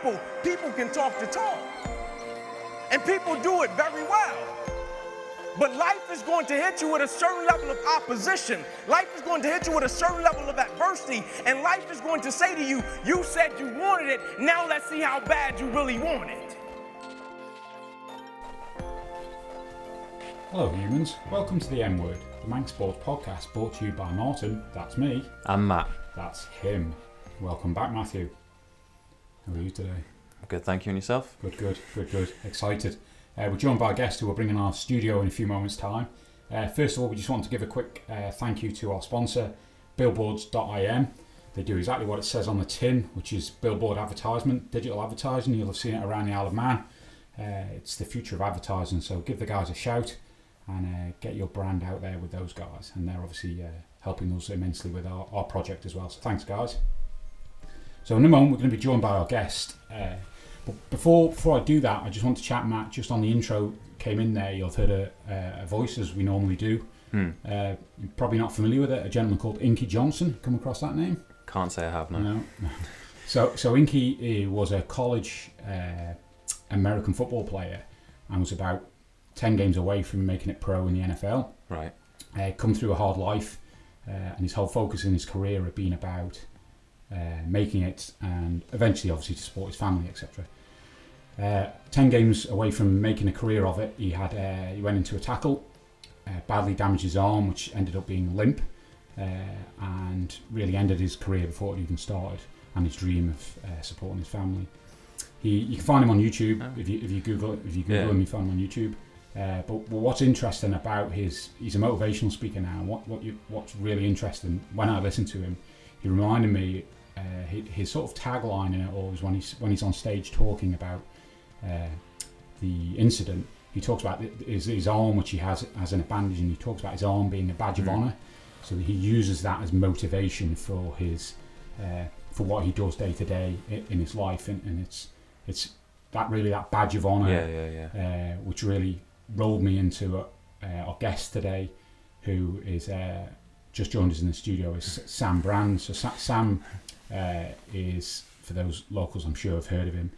people, people can talk the talk. And people do it very well. But life is going to hit you with a certain level of opposition. Life is going to hit you with a certain level of adversity. And life is going to say to you, You said you wanted it. Now let's see how bad you really want it. Hello, humans. Welcome to the M Word, the Manx Sports podcast brought to you by Martin. That's me. I'm Matt. That's him. Welcome back, Matthew. How are you today? Good, thank you. And yourself? Good, good, good, good. Excited. Uh, we're joined by our guest who will bring in our studio in a few moments' time. Uh, first of all, we just want to give a quick uh, thank you to our sponsor, Billboards.im. They do exactly what it says on the tin, which is billboard advertisement, digital advertising. You'll have seen it around the Isle of Man. Uh, it's the future of advertising, so give the guys a shout and uh, get your brand out there with those guys. And they're obviously uh, helping us immensely with our, our project as well. So thanks, guys. So in a moment, we're going to be joined by our guest. Uh, but before before I do that, I just want to chat, Matt, just on the intro came in there. You've heard a, a voice as we normally do. Hmm. Uh, you're probably not familiar with it. A gentleman called Inky Johnson. Come across that name? Can't say I have, no. No. So so Inky uh, was a college uh, American football player and was about ten games away from making it pro in the NFL. Right. Uh, come through a hard life, uh, and his whole focus in his career had been about uh, making it and eventually, obviously, to support his family, etc. Uh, ten games away from making a career of it, he had uh, he went into a tackle, uh, badly damaged his arm, which ended up being limp, uh, and really ended his career before it even started, and his dream of uh, supporting his family. He, you can find him on YouTube Oh. if you if you Google if you Google Yeah. him, you find him on YouTube. Uh, but, but what's interesting about his he's a motivational speaker now. What what you what's really interesting when I listen to him, he reminded me uh, his, his sort of tagline in it all is when he's when he's on stage talking about uh, the incident. He talks about his, his arm, which he has as an bandage, and he talks about his arm being a badge of Mm. honour. So he uses that as motivation for his uh, for what he does day to day in his life, and, and it's it's that really that badge of honour Yeah, yeah, yeah. uh, which really rolled me into uh, our guest today, who is uh, just joined us in the studio, is Sam Brand. So Sa- Sam uh, is, for those locals, I'm sure have heard of him,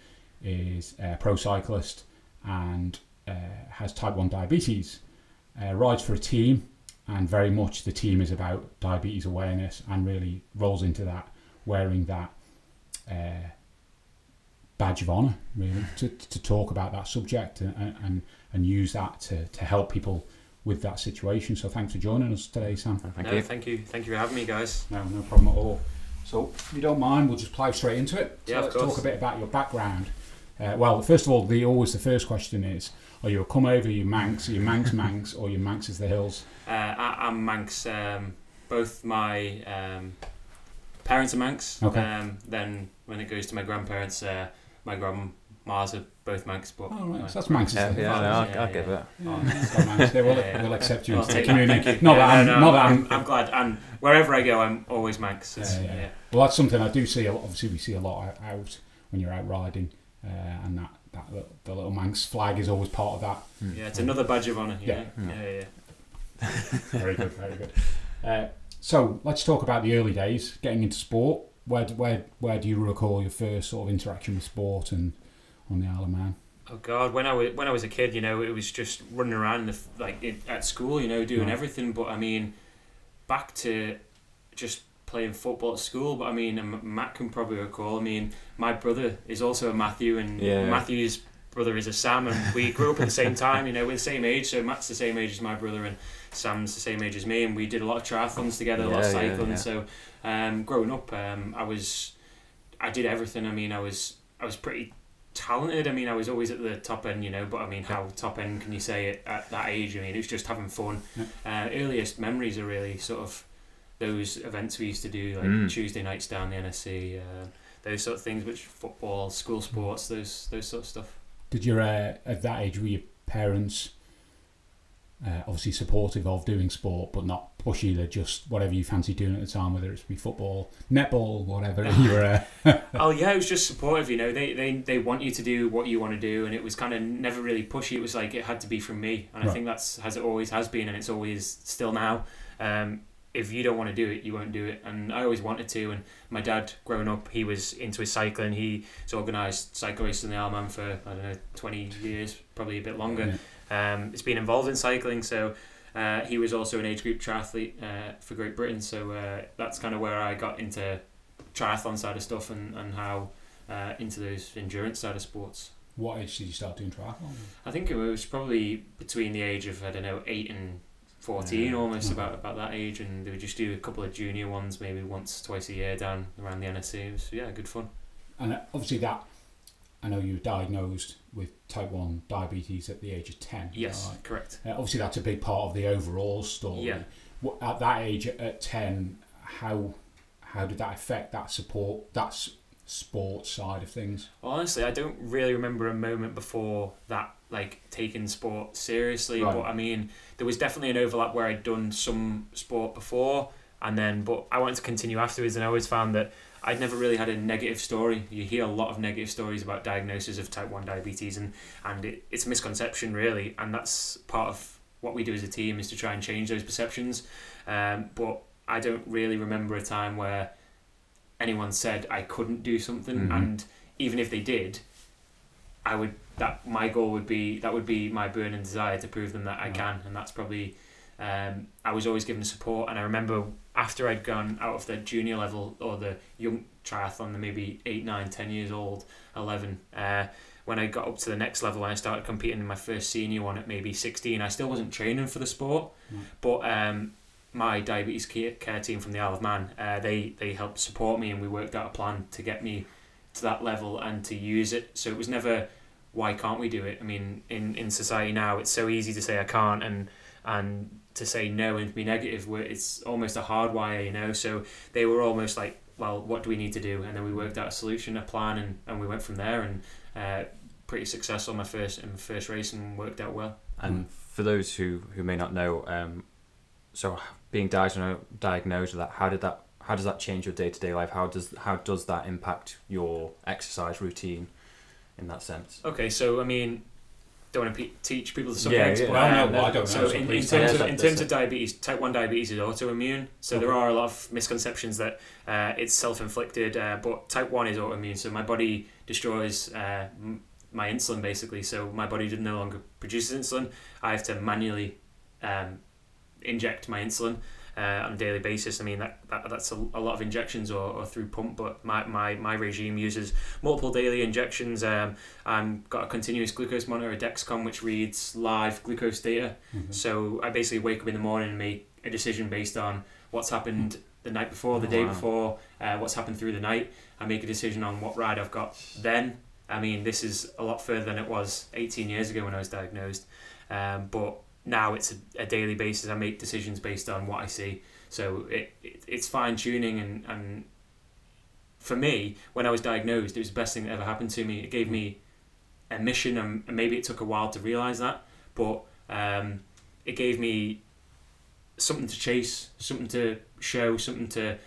is a pro cyclist and uh, has type one diabetes. Uh, rides for a team, and very much the team is about diabetes awareness, and really rolls into that wearing that. Uh, badge of honour, really, to, to talk about that subject and, and, and use that to, to help people with that situation. So thanks for joining us today, Sam. Thank no, you. thank you, thank you for having me, guys. No, no problem at all. So if you don't mind, we'll just plough straight into it. So Yeah, of let's course. talk a bit about your background. Uh, well, first of all, the always the first question is: Are you a come over? You Manx? Are you Manx Manx? or you Manx is the hills? Uh, I, I'm Manx. Um, both my um, parents are Manx. Okay. Um, then when it goes to my grandparents, uh, my grandmas are both Manx. But Oh, right. So that's Manx as Yeah, yeah, hills. no, I'll, Yeah, I'll give yeah. it. Yeah, so Manx. They will, Yeah, yeah. will accept you I'll into the take that, community. thank you. Not Yeah, that I'm, no, no, not that I'm, I'm, I'm glad. And wherever I go, I'm always Manx. Yeah, yeah. yeah. Well, that's something I do see. Obviously, we see a lot out- out when you're out riding, uh, and that that little, the little Manx flag is always part of that. Yeah, it's another badge of honour. you Yeah. yeah, yeah. Very good, very good. Uh, so let's talk about the early days, getting into sport. Where where where do you recall your first sort of interaction with sport and on the Isle of Man? Oh God, when I was when I was a kid, you know, it was just running around the, like it, at school, you know, doing Right. everything. But I mean, back to just playing football at school. But I mean, Matt can probably recall. I mean, my brother is also a Matthew, and Yeah. Matthew's brother is a Sam, and we grew up at the same time. You know, we're the same age. So Matt's the same age as my brother, and Sam's the same age as me, and we did a lot of triathlons together, a lot of Yeah, cycling. yeah. So, um, growing up, um, I was, I did everything. I mean, I was, I was pretty talented. I mean, I was always at the top end, you know. But I mean, how top end can you say it at that age? I mean, it was just having fun. Uh, earliest memories are really sort of those events we used to do, like Mm. Tuesday nights down the NSC, uh, those sort of things, which football, school sports, those those sort of stuff. Did your uh, at that age were your parents uh, obviously supportive of doing sport, but not pushy? They're just whatever you fancy doing at the time, whether it's be football, netball, whatever. you were. Uh, oh yeah, it was just supportive. You know, they, they they want you to do what you want to do, and it was kind of never really pushy. It was like it had to be from me, and Right. I think that's as it always has been, and it's always still now. Um, if you don't want to do it, you won't do it. And I always wanted to. And my dad, growing up, he was into his cycling. He's organised cycle races in the Isle of Man for I don't know twenty years, probably a bit longer. Um, it's been involved in cycling, so. Uh, he was also an age group triathlete uh, for Great Britain, so uh, that's kind of where I got into triathlon side of stuff and, and how uh, into those endurance side of sports. What age did you start doing triathlon? I think it was probably between the age of I don't know eight and fourteen, Yeah. almost Mhm. about about that age, and they would just do a couple of junior ones, maybe once twice a year down around the NSC. It was yeah, good fun. And uh, obviously that, I know you were diagnosed with type 1 diabetes at the age of 10. Yes, right? correct. Uh, obviously that's a big part of the overall story. Yeah. What, at that age, at 10, how how did that affect that support, that s- sports side of things? Honestly, I don't really remember a moment before that, like taking sport seriously. Right. But I mean, there was definitely an overlap where I'd done some sport before, and then but I wanted to continue afterwards, and I always found that I'd never really had a negative story. You hear a lot of negative stories about diagnosis of type one diabetes, and and it, it's a misconception really, and that's part of what we do as a team is to try and change those perceptions. Um, but I don't really remember a time where anyone said I couldn't do something, Mhm. and even if they did, I would that my goal would be that would be my burning desire to prove them that I can, and that's probably um, I was always given support, and I remember after I'd gone out of the junior level or the young triathlon, the maybe eight, nine, ten years old, eleven. Uh, when I got up to the next level and I started competing in my first senior one at maybe 16, I still wasn't training for the sport, Right. but um, my diabetes care, care team from the Isle of Man, uh, they, they helped support me and we worked out a plan to get me to that level and to use it. So it was never, why can't we do it? I mean, in, in society now, it's so easy to say I can't and and to say no and to be negative, where it's almost a hard wire, you know. So they were almost like, well, what do we need to do? And then we worked out a solution, a plan, and, and we went from there. And uh, pretty successful in my first in my first race and worked out well. And for those who, who may not know, um, so being diagnosed diagnosed with that, how did that how does that change your day to day life? How does how does that impact your exercise routine in that sense? Okay, so I mean, don't want to pe- teach people the Yeah, yeah. but No, um, no, I don't know, So so in, in terms of in terms of diabetes, type one diabetes is autoimmune. So there are a lot of misconceptions that uh, it's self inflicted, uh, but type one is autoimmune. So my body destroys uh, m- my insulin basically. So my body no longer produces insulin. I have to manually um, inject my insulin. Uh, on a daily basis, I mean that, that that's a, a lot of injections or, or through pump. But my, my, my regime uses multiple daily injections. Um, I've got a continuous glucose monitor, a Dexcom, which reads live glucose data. Mhm. So I basically wake up in the morning and make a decision based on what's happened the night before, the Oh, day wow. before, uh, what's happened through the night. I make a decision on what ride I've got then. I mean, this is a lot further than it was 18 years ago when I was diagnosed. Um, but now it's a, a daily basis. I make decisions based on what I see. So it, it it's fine tuning and, and for me, when I was diagnosed, it was the best thing that ever happened to me. It gave me a mission, and maybe it took a while to realize that, but um, it gave me something to chase, something to show, something to,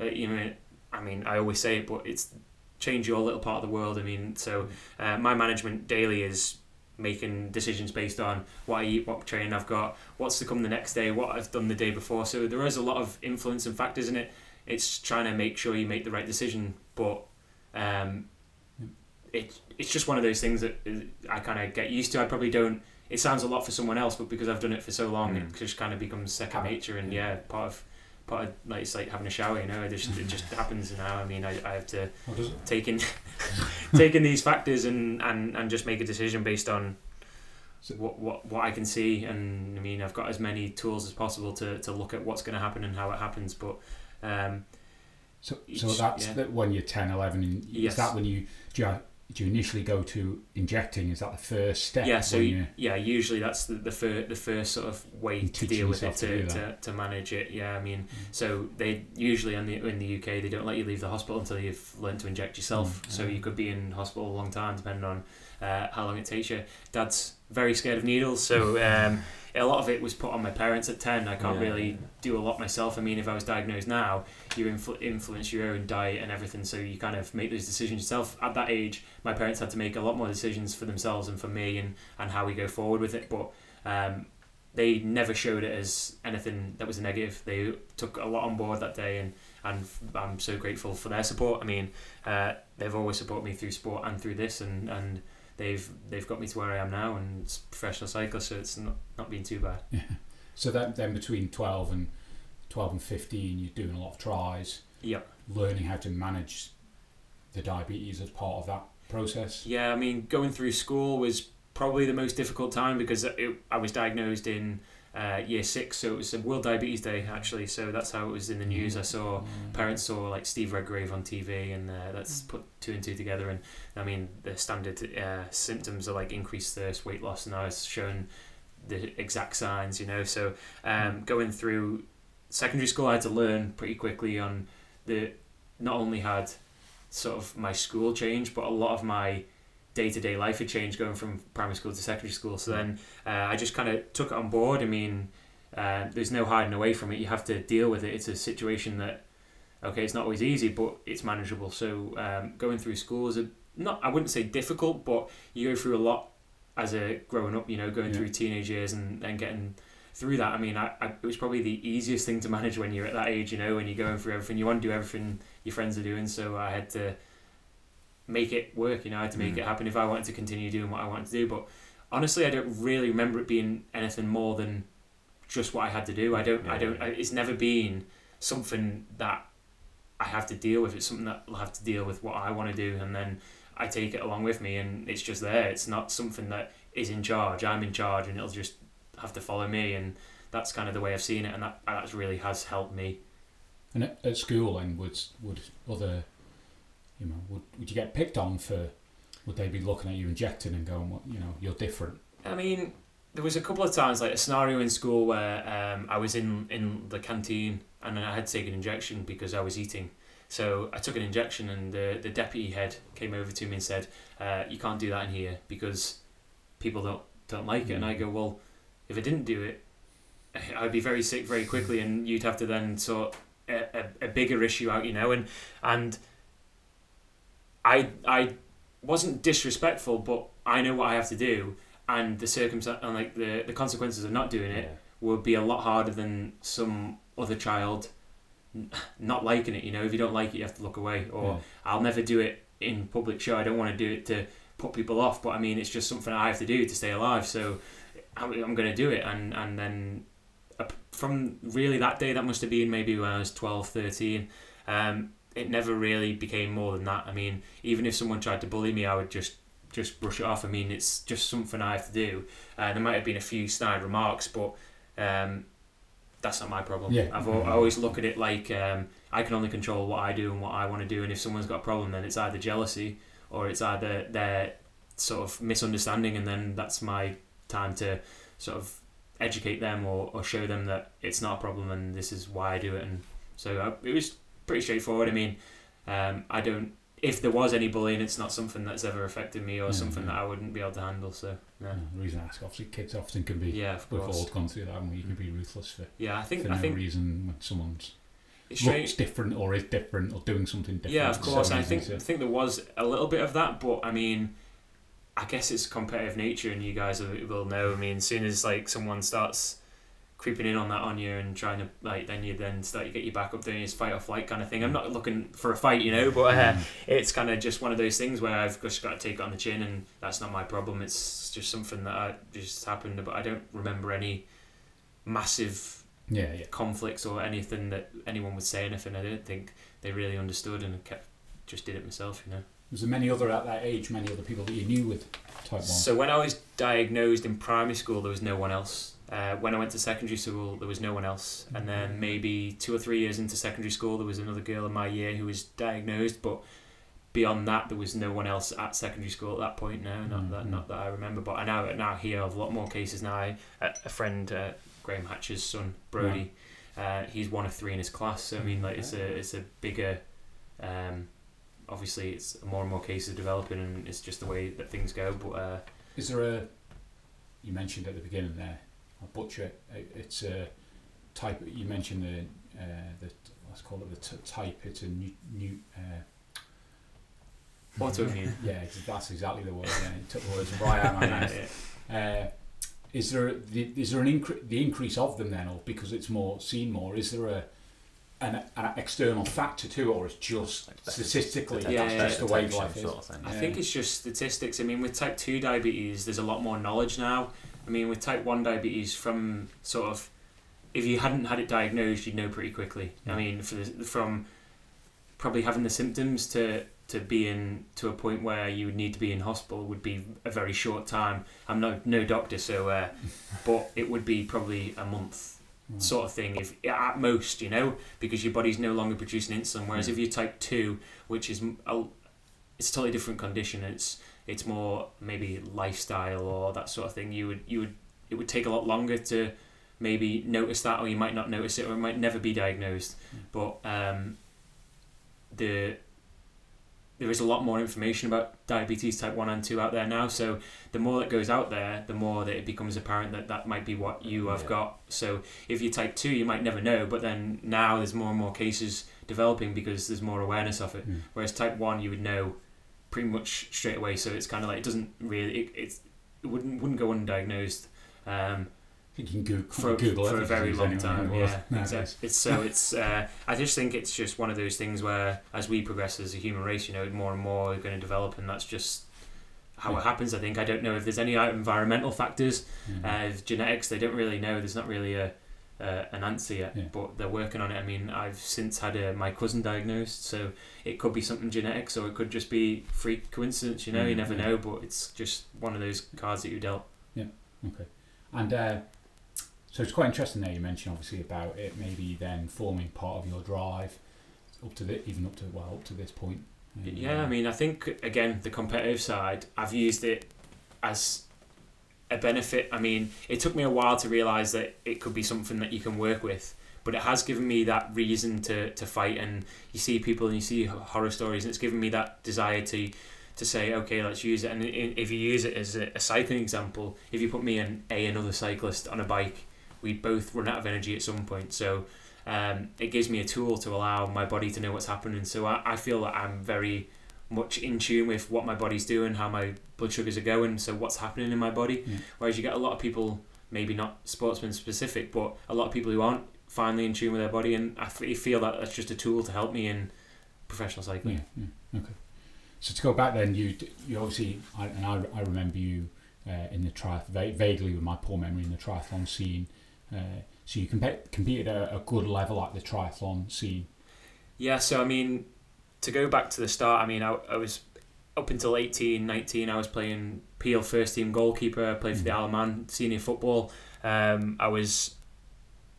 uh, you know, I mean, I always say it, but it's change your little part of the world. I mean, so uh, my management daily is making decisions based on what I eat, what training I've got, what's to come the next day, what I've done the day before. So there is a lot of influence and factors in it. It's trying to make sure you make the right decision, but um, it it's just one of those things that uh, I kind of get used to. I probably don't. It sounds a lot for someone else, but because I've done it for so long, Mm. it just kind of becomes second nature, and yeah, part of of like it's like having a shower. You know, it just it just happens now. I mean, I, I have to does take in take in these factors and, and, and just make a decision based on So- what, what what I can see. And I mean, I've got as many tools as possible to, to look at what's going to happen and how it happens. But um, So, Each- so that's yeah. that when you're 10, 11, and Yes. is that when you do, you do you initially go to injecting? Is that the first step? yeah, so you- yeah, usually that's the the, fir- the first sort of way to deal with it to to, to, to manage it. Yeah, I mean, so they usually in the in the UK they don't let you leave the hospital until you've learned to inject yourself. Mm, So you could be in hospital a long time depending on uh, how long it takes you. Dad's very scared of needles, so um, a lot of it was put on my parents at ten. I can't Yeah. really do a lot myself. I mean, if I was diagnosed now, you influ- influence your own diet and everything, so you kind of make those decisions yourself. At that age, my parents had to make a lot more decisions for themselves and for me, and and how we go forward with it. But um, they never showed it as anything that was a negative. They took a lot on board that day, and and I'm so grateful for their support. I mean, uh, they've always supported me through sport and through this, and and they've they've got me to where I am now, and it's professional cyclist, so it's not not been too bad. Yeah. So then, then between twelve and twelve and fifteen, you're doing a lot of tries, Yeah. learning how to manage the diabetes as part of that process. Yeah, I mean, going through school was probably the most difficult time because it, I was diagnosed in uh, year six, so it was a World Diabetes Day actually. So that's how it was in the news. I saw parents saw like Steve Redgrave on TV, and uh, that's put two and two together. And I mean, the standard uh, symptoms are like increased thirst, weight loss, and I was shown the exact signs, you know. So um, going through secondary school, I had to learn pretty quickly on the not only had sort of my school change, but a lot of my day to day life had changed going from primary school to secondary school. So then uh, I just kind of took it on board. I mean, uh, there's no hiding away from it. You have to deal with it. It's a situation that, okay, it's not always easy, but it's manageable. So um, going through school is a not I wouldn't say difficult, but you go through a lot as a growing up. You know, going Yeah. through teenage years and then getting through that. I mean, I, I, it was probably the easiest thing to manage when you're at that age. You know, when you're going through everything, you want to do everything your friends are doing. So I had to make it work. You know, I had to make Mm. it happen if I wanted to continue doing what I wanted to do. But honestly, I don't really remember it being anything more than just what I had to do. I don't. I don't. I, it's never been something that I have to deal with. It's something that I'll have to deal with what I want to do, and then I take it along with me, and it's just there. It's not something that is in charge. I'm in charge, and it'll just have to follow me, and that's kind of the way I've seen it, and that that really has helped me. And at, at school, then would would other, you know, would would you get picked on for? Would they be looking at you injecting and going, "What you know, you're different"? I mean, there was a couple of times, like a scenario in school where um, I was in, in the canteen and I had to take an injection because I was eating. So I took an injection and the, the deputy head came over to me and said, uh, "You can't do that in here because people don't don't like it." And I go, "Well, if I didn't do it, I'd be very sick very quickly, and you'd have to then sort a, a, a bigger issue out, you know." And and I I wasn't disrespectful, but I know what I have to do, and the circumstance and like the the consequences of not doing it would be a lot harder than some other child not liking it. You know, if you don't like it, you have to look away. Or Yeah. I'll never do it in public show. I don't want to do it to put people off, but I mean, it's just something I have to do to stay alive. So I'm, I'm going to do it, and and then from really that day, that must have been maybe when I was 12, 13. Um, it never really became more than that. I mean, even if someone tried to bully me, I would just just brush it off. I mean, it's just something I have to do. Uh, there might have been a few snide remarks, but um, that's not my problem. Yeah. I've I always look at it like um, I can only control what I do and what I want to do. And if someone's got a problem, then it's either jealousy or it's either their sort of misunderstanding, and then that's my time to sort of educate them or, or show them that it's not a problem and this is why I do it. And so uh, it was pretty straightforward. I mean, um, I don't. If there was any bullying, it's not something that's ever affected me or Yeah, something yeah. that I wouldn't be able to handle. So no. Yeah, the reason I ask, obviously, kids often can be. Yeah, of course. We've all gone through that, and you can be ruthless for, Yeah, I think for I no think reason when someone's it's looks different or is different or doing something different. Yeah, of It's so course. I think I think there was a little bit of that, but I mean, I guess it's competitive nature, and you guys will- will know. I mean, as soon as like someone starts creeping in on that on you and trying to like, then you then start to get your back up doing this fight or flight kind of thing. I'm not looking for a fight, you know, but uh, Mm. it's kind of just one of those things where I've just got to take it on the chin, and that's not my problem. It's just something that I, just happened, but I don't remember any massive yeah, yeah. conflicts or anything that anyone would say anything. I don't think they really understood and I kept just did it myself, you know. Was there many other at that age, many other people that you knew with type one? So when I was diagnosed in primary school, there was no one else. Uh, when I went to secondary school, there was no one else. And then maybe two or three years into secondary school, there was another girl in my year who was diagnosed, but beyond that, there was no one else at secondary school at that point. No, not that, Mhm. not that I remember. But I now now hear of a lot more cases now. I, a friend, uh, Graham Hatch's son, Brody, uh, he's one of three in his class. So I mean, like it's a it's a bigger. Um, obviously, it's more and more cases developing, and it's just the way that things go. But uh, Is there a? You mentioned at the beginning there. I'll butcher it. it- It's a type. You mentioned the uh, the let's call it the t- type. It's a new new. Uh, autoimmune. yeah, ex- that's exactly the word. Yeah, you took the words right out of my mouth. yeah. Uh, is there the, is there an incre- the increase of them then, or because it's more seen more? Is there a an, an external factor to it, or it's just statistically Yeah, that's yeah, just the way life is? sort of thing. I Yeah. think it's just statistics. I mean, with type 2 diabetes, there's a lot more knowledge now. I mean, with type 1 diabetes, from sort of, if you hadn't had it diagnosed, you'd know pretty quickly. I mean, for the, from probably having the symptoms to, to being to a point where you would need to be in hospital would be a very short time. I'm no, no doctor, so, uh, but it would be probably a month Right. sort of thing if at most you know because your body's no longer producing insulin whereas Mm. if you're type 2 which is a, it's a totally different condition it's it's more maybe lifestyle or that sort of thing you would you would it would take a lot longer to maybe notice that or you might not notice it or it might never be diagnosed Mm. but um the there is a lot more information about diabetes type 1 and 2 out there now so the more that goes out there the more that it becomes apparent that that might be what you have Yeah. got so if you're type 2 you might never know but then now there's more and more cases developing because there's more awareness of it Mm. whereas type 1 you would know pretty much straight away so it's kind of like it doesn't really it, it's, it wouldn't wouldn't go undiagnosed um, I think you can Google, for, Google for a very long time. Yeah, exactly. It's so it's. Uh, I just think it's just one of those things where, as we progress as a human race, you know, more and more are going to develop, and that's just how Yeah. it happens. I think I don't know if there's any uh, environmental factors, Yeah. uh, genetics. They don't really know. There's not really a. Uh, an answer yet, Yeah. but they're working on it. I mean, I've since had uh, my cousin diagnosed, so it could be something genetics, or it could just be freak coincidence. You know, you Mm, never yeah. know. But it's just one of those cards that you dealt. Yeah. Okay. And uh, so it's quite interesting there you mentioned obviously about it maybe then forming part of your drive up to the even up to well up to this point. Yeah, I uh, mean, I think again the competitive side, I've used it as a benefit. I mean, it took me a while to realize that it could be something that you can work with, but it has given me that reason to to fight. And you see people and you see horror stories, and it's given me that desire to to say, okay, let's use it. And if you use it as a, cycling example, if you put me and a another cyclist on a bike, we'd both run out of energy at some point. So um, it gives me a tool to allow my body to know what's happening. So I, I feel that I'm very much in tune with what my body's doing, how my blood sugars are going, so what's happening in my body. Yeah. Whereas you get a lot of people, maybe not sportsmen specific, but a lot of people who aren't finally in tune with their body, and I feel that that's just a tool to help me in professional cycling. Yeah, yeah, okay. So to go back then, you you obviously, I, and I, I remember you uh, in the triathlon, vaguely with my poor memory in the triathlon scene. Uh, so you compe- competed at a good level at the triathlon scene. Yeah, so I mean, to go back to the start, I mean, I, I was up until 18, 19, I was playing Peel first team goalkeeper, I played for the. Isle of Man senior football. Um, I was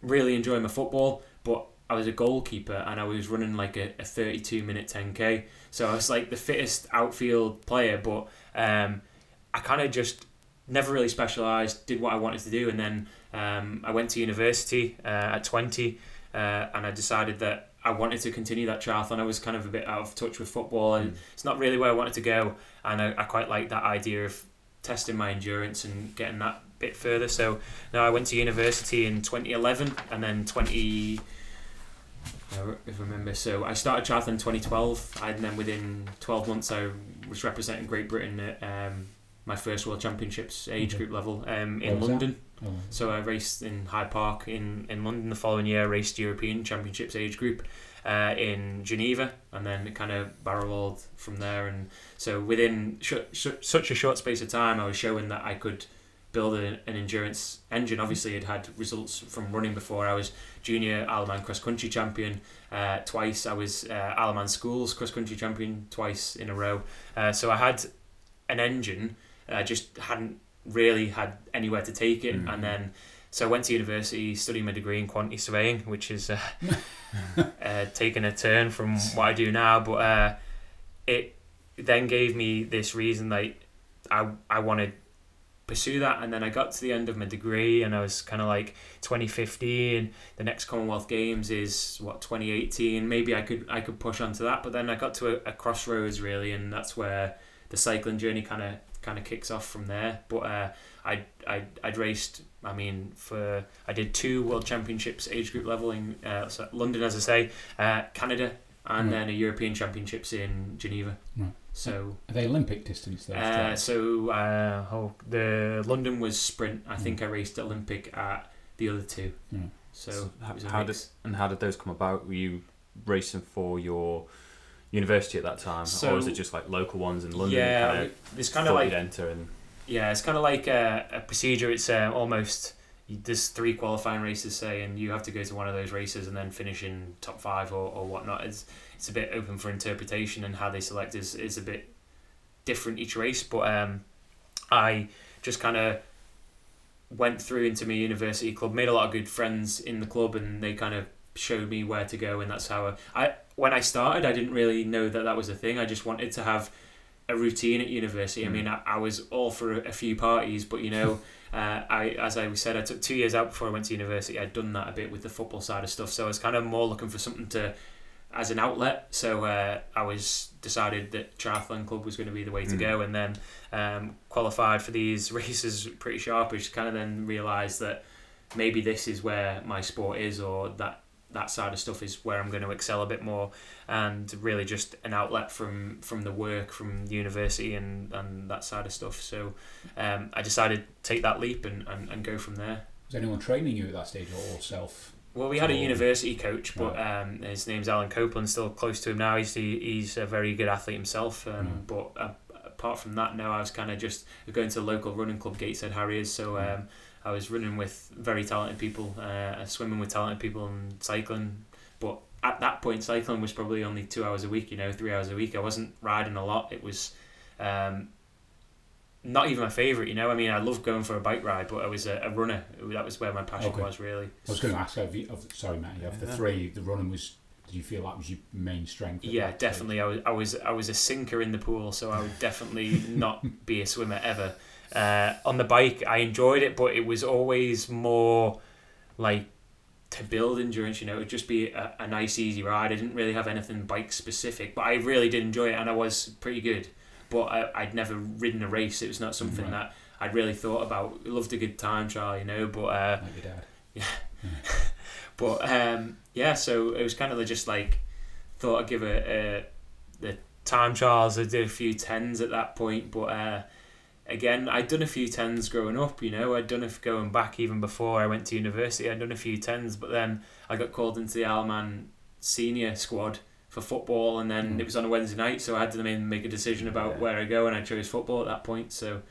really enjoying my football, but I was a goalkeeper and I was running like a, a 32 minute 10k. So I was like the fittest outfield player, but um, I kind of just never really specialised, did what I wanted to do. And then um, I went to university uh, at 20 uh, and I decided that I wanted to continue that triathlon. I was kind of a bit out of touch with football and Mm. it's not really where I wanted to go. And I, I quite like that idea of testing my endurance and getting that bit further. So now I went to university in 2011 and then 20. I re- if I remember, so I started triathlon in 2012, and then within 12 months, I was representing Great Britain at um, my first World Championships age Okay. group level um, in? London. Oh, So I raced in Hyde Park in, in London the following year. Raced European Championships age group uh, in Geneva, and then it kind of barreled from there. And so within sh- sh- such a short space of time, I was showing that I could build a, an endurance engine. Obviously, it had results from running before. I was junior Isle of Man cross country champion uh, twice. I was uh, Isle of Man schools cross country champion twice in a row. Uh, so I had an engine. I just hadn't really had anywhere to take it, Mm. and then so I went to university, studying my degree in quantity surveying, which is uh, uh, taken a turn from what I do now. But uh, it then gave me this reason like I I wanted pursue that. And then I got to the end of my degree and I was kind of like 2015 the next Commonwealth Games is what 2018 maybe I could I could push onto that. But then I got to a, a crossroads really and that's where the cycling journey kind of kind of kicks off from there but uh, I I I'd raced I mean for I did two World Championships age group level in uh, so London as I say uh, Canada and Right. then a European Championships in Geneva. Right. So. Are they Olympic distance? Those Uh, so uh, oh, the London was sprint. I think I raced Olympic at the other two. Yeah. So, So it how mix. And how did those come about? Were you racing for your university at that time, or So- was it just like local ones in London? yeah, kind of there's kind of like enter and yeah, it's kind of like a, a procedure. It's uh, almost there's three qualifying races, say, and you have to go to one of those races and then finish in top five or, or whatnot. It's it's a bit open for interpretation, and how they select is is a bit different each race. But um, I just kind of went through into my university club, made a lot of good friends in the club, and they kind of showed me where to go, and that's how I, I when I started, I didn't really know that that was a thing. I just wanted to have a routine at university. I mean, I, I was all for a, a few parties, but you know, uh, I as I said, I took two years out before I went to university. I'd done that a bit with the football side of stuff, so I was kind of more looking for something to as an outlet. So uh, I was decided that triathlon club was going to be the way to Mm. go, and then um, qualified for these races pretty sharpish. Kind of then realised that maybe this is where my sport is, or that that side of stuff is where I'm going to excel a bit more, and really just an outlet from from the work from university and and that side of stuff. So um, I decided to take that leap and, and, and go from there. Was anyone training you at that stage or self? Well, we had a university coach, but um, his name's Alan Copeland. Still close to him now. He's he, he's a very good athlete himself. Um, Mm. But uh, apart from that, no, I was kind of just going to the local running club, Gateshead Harriers. So Mm. um, I was running with very talented people, uh, swimming with talented people, and cycling. But at that point, cycling was probably only two hours a week. You know, three hours a week. I wasn't riding a lot. It was. Um, not even my favorite, you know. I mean, I love going for a bike ride, but I was a, a runner. That was where my passion Okay. was really. I was going to ask, of, you, of sorry, Matt, of the three, the running was. do you feel that was your main strength? Yeah, that stage? definitely. I was, I was, I was a sinker in the pool, so I would definitely not be a swimmer ever. Uh, on the bike, I enjoyed it, but it was always more like to build endurance. You know, it would just be a, a nice, easy ride. I didn't really have anything bike specific, but I really did enjoy it, and I was pretty good. But I, I'd never ridden a race. It was not something Right. that I'd really thought about. Loved a good time trial, you know, but. Uh, Like your dad. but um, yeah, so it was kind of just like thought I'd give a, a the time trials. I did a few tens at that point, but uh, again, I'd done a few tens growing up. You know, I'd done a going back even before I went to university. I'd done a few tens, but then I got called into the Isle of Man senior squad for football, and then Mm. it was on a Wednesday night, so I had to make a decision about Yeah. where I go, and I chose football at that point. So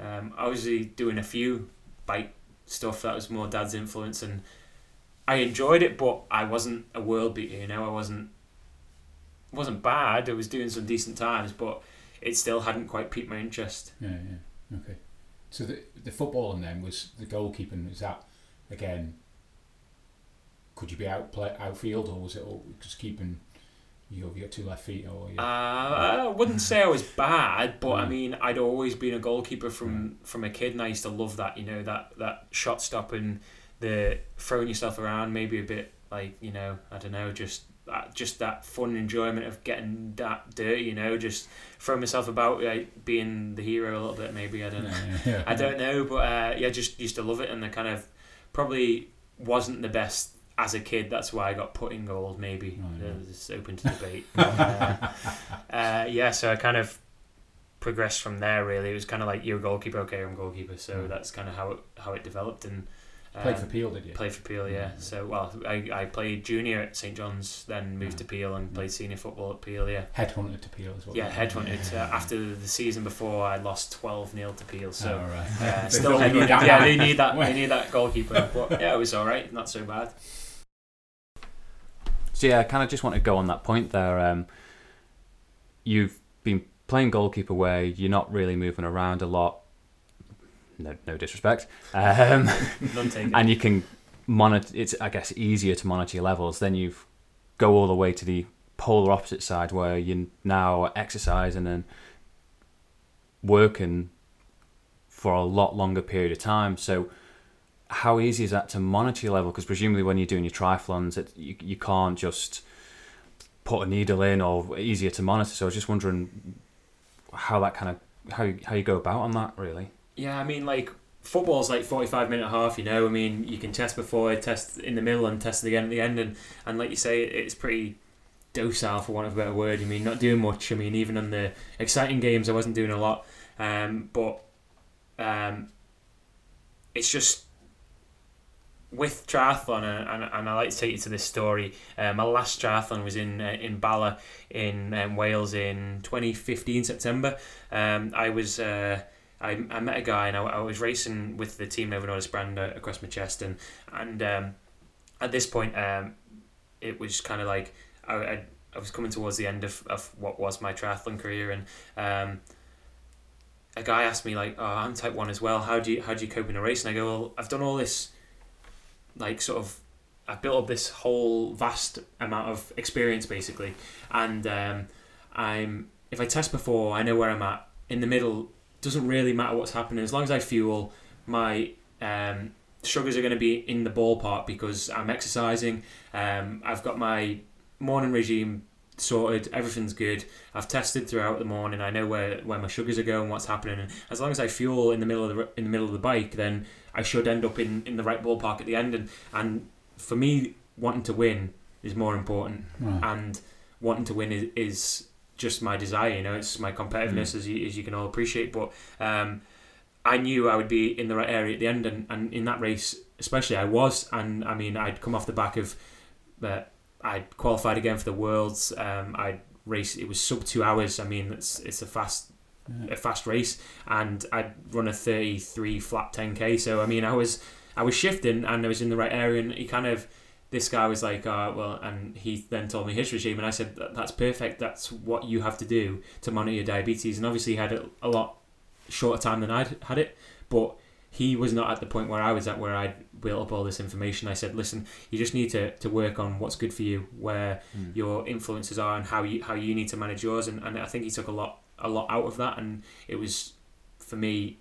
um, I was doing a few bike stuff that was more dad's influence, and I enjoyed it, but I wasn't a world beater. You know, I wasn't wasn't bad. I was doing some decent times, but it still hadn't quite piqued my interest. Yeah, yeah. Okay. So the the footballing then was the goalkeeping. Is that again? Could you be out play outfield or was it all just keeping? You have you got two left feet or you, Uh, I wouldn't say I was bad, but I Mm. mean, I'd always been a goalkeeper from from a kid, and I used to love that. You know, that that shot stopping, the throwing yourself around, maybe a bit like you know, I don't know, just that, just that fun enjoyment of getting that dirty. You know, just throwing myself about, like being the hero a little bit. Maybe I don't know. yeah, I don't know, but uh, yeah, just used to love it, and I kind of probably wasn't the best as a kid. That's why I got put in gold. Maybe uh, yeah. it's open to debate. uh, yeah, so I kind of progressed from there. Really, it was kind of like you're a goalkeeper, okay, I'm a goalkeeper. So Mm. that's kind of how it how it developed and. Played um, for Peel, did you? Played for Peel, yeah. Mm. So, well, I, I played junior at St John's, then moved Mm. to Peel and played senior football at Peel, yeah. Headhunted to Peel as well. Yeah, headhunted. Uh, after the season before, I lost 12 0 to Peel, so oh, right. uh, still thought you headhunted. Yeah, they need that. They need that goalkeeper. But yeah, it was all right. Not so bad. So yeah, I kind of just want to go on that point there. Um, you've been playing goalkeeper where you're not really moving around a lot. No, no disrespect. Um, None taken. and you can monitor. It's I guess easier to monitor your levels. Then you go all the way to the polar opposite side where you now exercising and then working for a lot longer period of time. So how easy is that to monitor your level? Because presumably when you're doing your triathlons, it, you you can't just put a needle in or easier to monitor. So I was just wondering how that kind of how you, how you go about on that really. Yeah, I mean, like football's like forty-five minute half. You know, I mean, you can test before, test in the middle, and test again at the end. And, and like you say, it's pretty docile for want of a better word. I mean, not doing much. I mean, even on the exciting games, I wasn't doing a lot. Um, but um, it's just with triathlon, and, and, and I like to take you to this story. Uh, my last triathlon was in uh, in Bala in um, Wales in 2015 September. Um, I was. Uh, I, I met a guy and I, I was racing with the team Novo Nordisk brand uh, across my chest and and um, at this point um, it was kind of like I, I, I was coming towards the end of, of what was my triathlon career and um, a guy asked me like oh I'm type 1 as well. How do you how do you cope in a race? And I go well I've done all this like sort of I've built up this whole vast amount of experience basically. And um, I'm if I test before I know where I'm at in the middle doesn't really matter what's happening. As long as I fuel my um, sugars are going to be in the ballpark because I'm exercising. Um, I've got my morning regime sorted. Everything's good. I've tested throughout the morning. I know where, where my sugars are going what's happening. And as long as I fuel in the middle of the in the middle of the bike then I should end up in, in the right ballpark at the end. And and for me wanting to win is more important. Right. and wanting to win is, is just my desire. You know, it's my competitiveness, as you as you can all appreciate. But um, I knew I would be in the right area at the end, and, and in that race, especially, I was. And I mean, I'd come off the back of uh, I'd qualified again for the worlds. Um, I'd race. It was sub two hours. I mean, it's it's a fast a fast race, and I'd run a thirty three flat ten k. So I mean, I was I was shifting, and I was in the right area, and he kind of this guy was like, uh, well, and he then told me his regime, and I said, that's perfect. That's what you have to do to monitor your diabetes. And obviously, he had it a lot shorter time than I'd had it, but he was not at the point where I was at, where I'd built up all this information. I said, listen, you just need to, to work on what's good for you, where your influences are, and how you how you need to manage yours. And, and I think he took a lot a lot out of that, and it was for me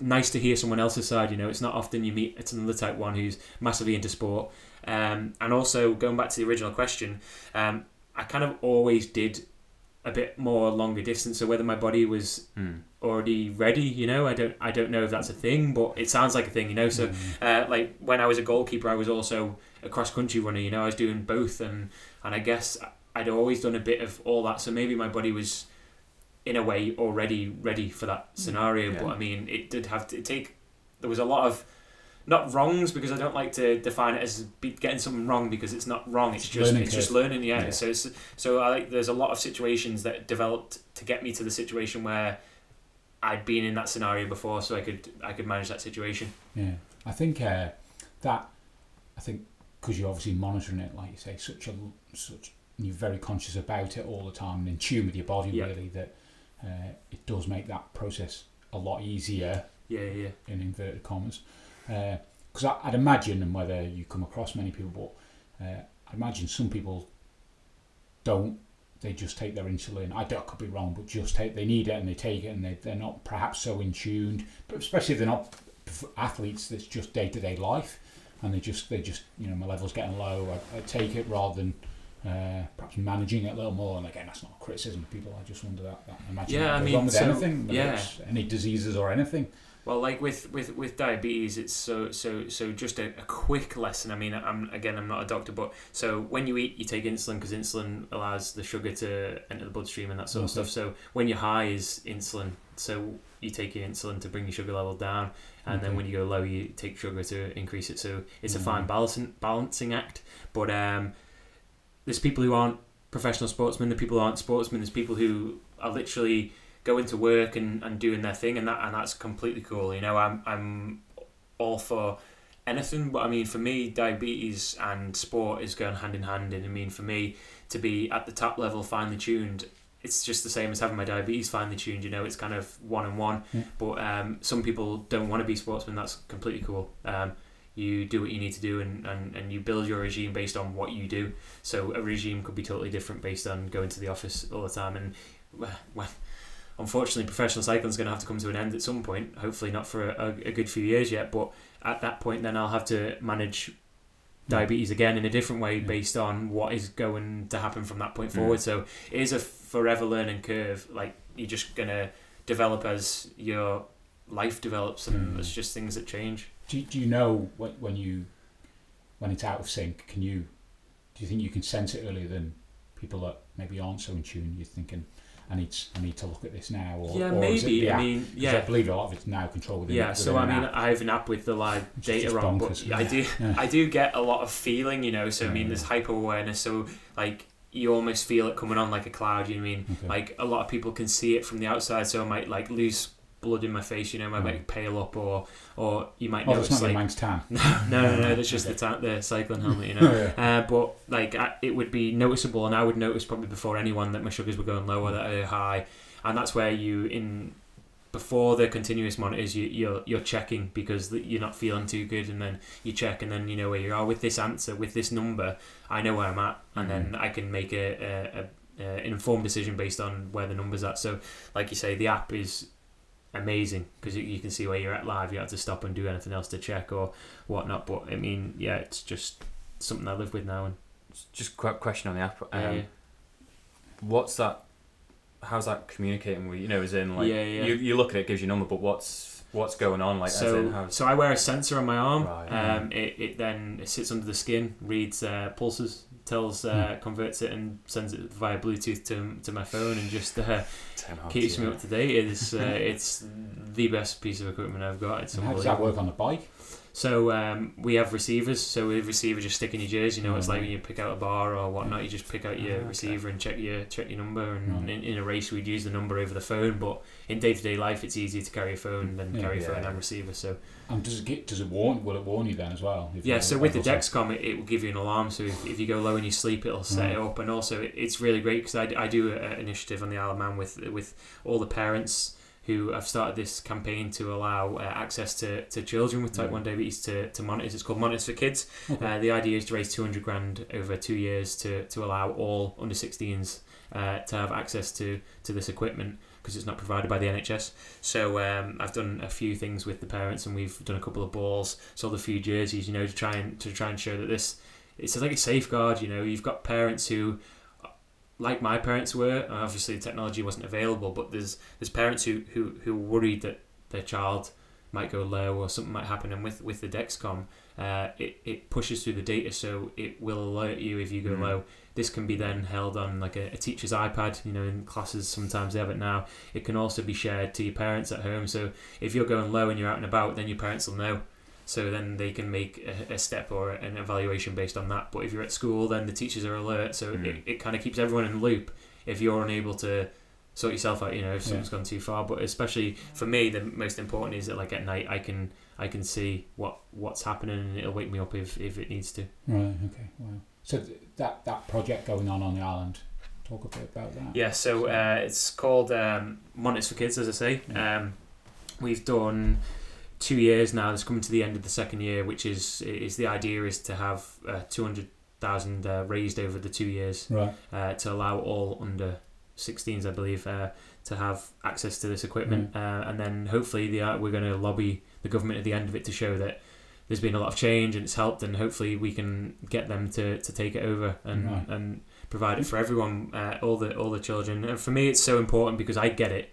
nice to hear someone else's side. You know, it's not often you meet it's another type one who's massively into sport. Um, and also going back to the original question, um, I kind of always did a bit more longer distance. So whether my body was already ready, you know, I don't I don't know if that's a thing, but it sounds like a thing, you know. So uh, like when I was a goalkeeper, I was also a cross country runner. You know, I was doing both, and and I guess I'd always done a bit of all that. So maybe my body was in a way already ready for that scenario. But I mean, it did have to take. There was a lot of not wrongs because I don't like to define it as be getting something wrong because it's not wrong. It's It's just learning it's just learning. Yeah. Yeah. So it's, so I like there's a lot of situations that developed to get me to the situation where I'd been in that scenario before, so I could I could manage that situation. Yeah, I think uh, that I think because you're obviously monitoring it, like you say, such a such you're very conscious about it all the time and in tune with your body. Yeah. Really, that uh, it does make that process a lot easier Yeah, yeah, in inverted commas. Because I I'd imagine, and whether you come across many people, but uh, I imagine some people don't. They just take their insulin. I, I could be wrong, but just take. They need it and they take it, and they they're not perhaps so in tuned. But especially if they're not athletes, that's just day to day life, and they just they just you know my level's getting low. I, I take it rather than. Uh, perhaps managing it a little more, and again, that's not a criticism of people. I just wonder that. that imagine Yeah, that I mean, with so- anything, yeah. any diseases or anything. Well, like with, with, with diabetes, it's so so so. Just a, a quick lesson. I mean, I'm again, I'm not a doctor, but so when you eat, you take insulin because insulin allows the sugar to enter the bloodstream and that sort of stuff. So when you're high is insulin. So you take your insulin to bring your sugar level down, and then when you go low, you take sugar to increase it. So it's a Mhm. fine balancing balancing act. But um, there's people who aren't professional sportsmen. There's people who aren't sportsmen. There's people who are literally going to work and, and doing their thing and that and that's completely cool you know I'm I'm all for anything but I mean for me diabetes and sport is going hand in hand and I mean for me to be at the top level finely tuned it's just the same as having my diabetes finely tuned you know it's kind of one on one Yeah. but um, some people don't want to be sportsmen that's completely cool um, you do what you need to do and, and, and you build your regime based on what you do. So a regime could be totally different based on going to the office all the time and well, well unfortunately professional cycling is going to have to come to an end at some point hopefully not for a, a good few years yet but at that point then i'll have to manage diabetes again in a different way based on what is going to happen from that point forward. So it is a forever learning curve like you're just going to develop as your life develops and Mm. it's just things that change Do, do you know when, when you when it's out of sync? Can you do you think you can sense it earlier than people that maybe aren't so in tune? You're thinking, I need I need to look at this now, or yeah, or is it maybe. I mean, yeah. I believe a lot of it's now controlled within. Yeah, so within I mean, app. I have an app with the live data on, but bonkers, I do, Yeah. I do get a lot of feeling, you know. So I mean, yeah. there's hyper awareness, so like you almost feel it coming on like a cloud. You know what I mean? Okay. Like a lot of people can see it from the outside, so I might like lose blood in my face. You know, I Mm. might pale up, or or you might oh, that's notice like man's tan. no, no, no, that's just the ta- the cycling helmet. You know. Oh, yeah. Uh, but like I, it would be noticeable, and I would notice probably before anyone that my sugars were going lower, that they're high, and that's where you in before the continuous monitors you, you're you're checking because you're not feeling too good, and then you check, and then you know where you are with this answer, with this number. I know where I'm at, and then I can make a, a, a, an informed decision based on where the numbers at. So, like you say, the app is amazing because you, you can see where you're at live. You have to stop and do anything else to check or whatnot. But I mean, yeah, it's just something I live with now. And Just quick question on the app. Um, Yeah, yeah. What's that? How's that communicating with you? know, as in like Yeah, yeah. you you look at it, it gives you a number, but what's what's going on? Like as in so, so I wear a sensor on my arm. Right. Um, it, it then it sits under the skin, reads uh, pulses, tells, uh, converts it, and sends it via Bluetooth to, to my phone, and just uh, keeps me up to date. It's uh, it's the best piece of equipment I've got. It's how does that work on the bike? So um, we have receivers. So with receiver, just stick in your jersey. You know, it's like when you pick out a bar or whatnot. You just pick out your Ah, okay. receiver and check your check your number. And Right. in, in a race, we'd use the number over the phone. But in day to day life, it's easier to carry a phone than Yeah. carry a phone yeah. and receiver. So And does it get, does it warn? Will it warn you then as well? If yeah. So with the Dexcom, it, it will give you an alarm. So if, if you go low in your sleep, it'll set it up. And also, it, it's really great because I, I do an initiative on the Isle of Man with with all the parents who have started this campaign to allow uh, access to, to children with type Right. 1 diabetes to, to monitors. It's called Monitors for Kids. Okay. Uh, the idea is to raise 200 grand over two years to, to allow all under 16s uh, to have access to, to this equipment because it's not provided by the NHS. So um, I've done a few things with the parents and we've done a couple of balls, sold a few jerseys, you know, to try and to try and show that this it's like a safeguard. You know, you've got parents who. Like my parents were, obviously the technology wasn't available, but there's there's parents who, who, who worried that their child might go low or something might happen. And with, with the Dexcom, uh, it, it pushes through the data so it will alert you if you go Mhm. low. This can be then held on like a, a teacher's iPad. You know, in classes sometimes they have it now. It can also be shared to your parents at home. So if you're going low and you're out and about, then your parents will know. So then they can make a, a step or an evaluation based on that. But if you're at school, then the teachers are alert. So Mm. it, it kind of keeps everyone in the loop. If you're unable to sort yourself out, you know, if Yeah. something's gone too far. But especially for me, the most important is that like at night I can I can see what what's happening and it'll wake me up if, if it needs to. Right. Okay. Wow. So th- that that project going on on the island. Talk a bit about that. Yeah, so uh, it's called um, Monitors for Kids, as I say. Um, we've done two years now. It's coming to the end of the second year, which is is the idea is to have uh, two hundred thousand uh, raised over the two years Right. uh, to allow all under 16s, I believe, uh, to have access to this equipment, uh, and then hopefully the uh, we're going to lobby the government at the end of it to show that. There's been a lot of change and it's helped, and hopefully we can get them to, to take it over and, Right. and provide it for everyone, uh, all the all the children. And for me, it's so important because I get it.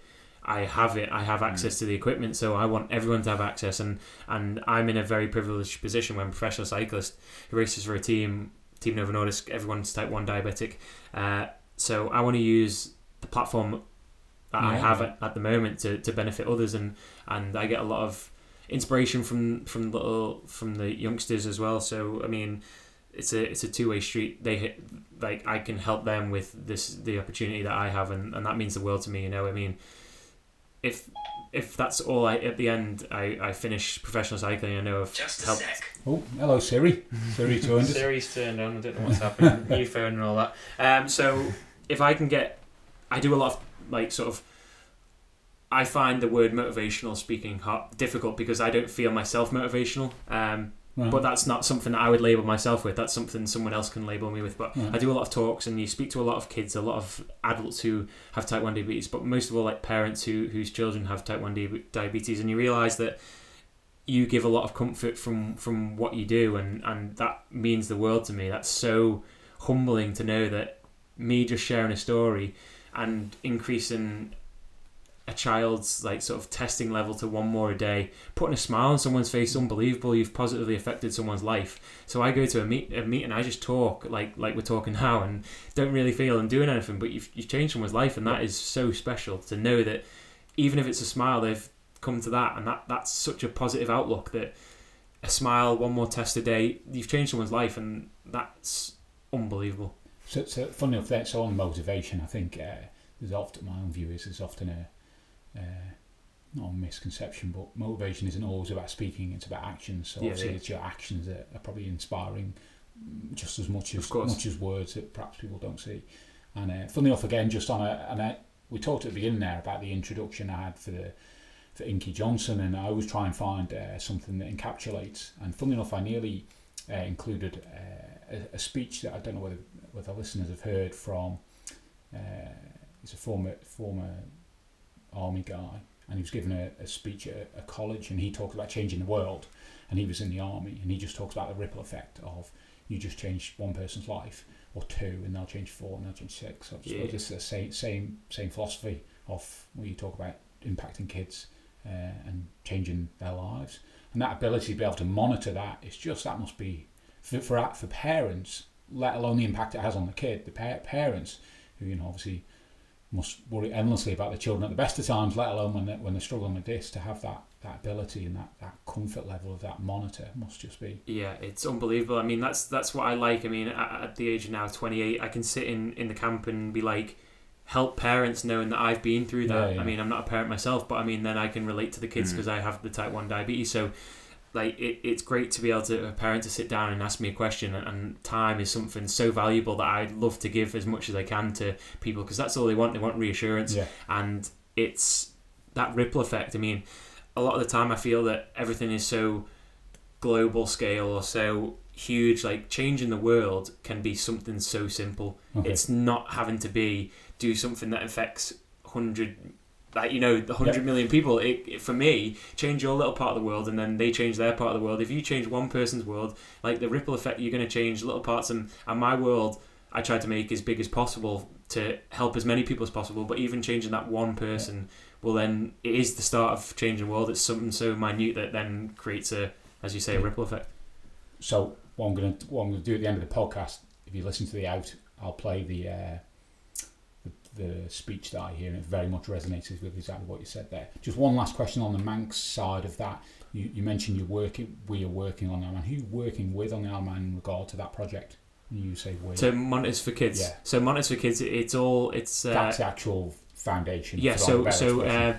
I have it. I have access to the equipment, so I want everyone to have access. And and I'm in a very privileged position when professional cyclist who races for a team, Team Novo Nordisk. Everyone's type one diabetic, uh, so I want to use the platform that I have at, at the moment to, to benefit others, and and I get a lot of inspiration from from little from the youngsters as well. So I mean, it's a it's a two way street. They like I can help them with this the opportunity that I have, and, and that means the world to me. You know, I mean, if if that's all I at the end I, I finish professional cycling, I know I've helped. Oh, hello Siri. Siri turned us. Siri's turned on. I don't know what's happening. New phone and all that. Um, so if I can get, I do a lot of like sort of. I find the word motivational speaking hard, difficult because I don't feel myself motivational. Um, Right. but that's not something that I would label myself with. That's something someone else can label me with. But Right. I do a lot of talks, and you speak to a lot of kids, a lot of adults who have type one diabetes, but most of all, like parents who whose children have type one diabetes, and you realise that you give a lot of comfort from from what you do, and and that means the world to me. That's so humbling to know that me just sharing a story and increasing a child's like sort of testing level to one more a day, putting a smile on someone's face, unbelievable. You've positively affected someone's life. So I go to a meet a meeting, I just talk like like we're talking now, and don't really feel I'm doing anything. But you've you've changed someone's life, and that is so special to know that even if it's a smile, they've come to that, and that that's such a positive outlook that a smile, one more test a day, you've changed someone's life, and that's unbelievable. So, so funny enough, that's on motivation. I think uh, there's often my own view is there's often a not a misconception, but motivation isn't always about speaking; it's about actions. So Yeah, obviously, yeah. it's your actions that are probably inspiring mm, just as much as much as words that perhaps people don't see. And uh, funny enough, again, just on a, and I, we talked at the beginning there about the introduction I had for the for Inky Johnson, and I always try and find uh, something that encapsulates. And funny enough, I nearly uh, included uh, a, a speech that I don't know whether whether listeners have heard from. Uh, he's a former former army guy, and he was given a, a speech at a college, and he talked about changing the world, and he was in the army, and he just talks about the ripple effect of you just change one person's life or two, and they'll change four, and they'll change six. So Yeah. it's the same same same philosophy of when you talk about impacting kids uh, and changing their lives, and that ability to be able to monitor that is just that must be for for, for parents, let alone the impact it has on the kid. The pa- parents who you know obviously must worry endlessly about the children at the best of times, let alone when they're, when they're struggling with this. To have that that ability and that, that comfort level of that monitor must just be Yeah, it's unbelievable. I mean, that's that's what I like. I mean, at, at the age of now 28, I can sit in, in the camp and be like, help parents knowing that I've been through that. Yeah, yeah. I mean, I'm not a parent myself, but I mean, then I can relate to the kids Mm. because I have the type 1 diabetes. So, like, it, it's great to be able to, a parent to sit down and ask me a question. And, and time is something so valuable that i'd love to give as much as I can to people because that's all they want. They want reassurance yeah and it's that ripple effect. I mean, a lot of the time I feel that everything is so global scale or so huge. Like changing the world can be something so simple. okay. It's not having to be do something that affects hundred. Like you know, the hundred Yeah. million people. It, it for me, change your little part of the world, and then they change their part of the world. If you change one person's world, like the ripple effect, you're going to change little parts. And, and my world, I try to make as big as possible to help as many people as possible. But even changing that one person, well, then it is the start of changing the world. It's something so minute that then creates a, as you say, a ripple effect. So what I'm gonna what I'm gonna do at the end of the podcast, if you listen to the out, I'll play the uh, the, speech that I hear, and it very much resonates with exactly what you said there. Just one last question on the Manx side of that. You, you mentioned you're working, we are working on the Isle of Man. Who are you working with on the Isle of Man in regard to that project? You say we, So monitors for kids. Yeah. So monitors for kids. It's all. It's uh, that's the actual foundation. yeah. for lack of a So so. Uh,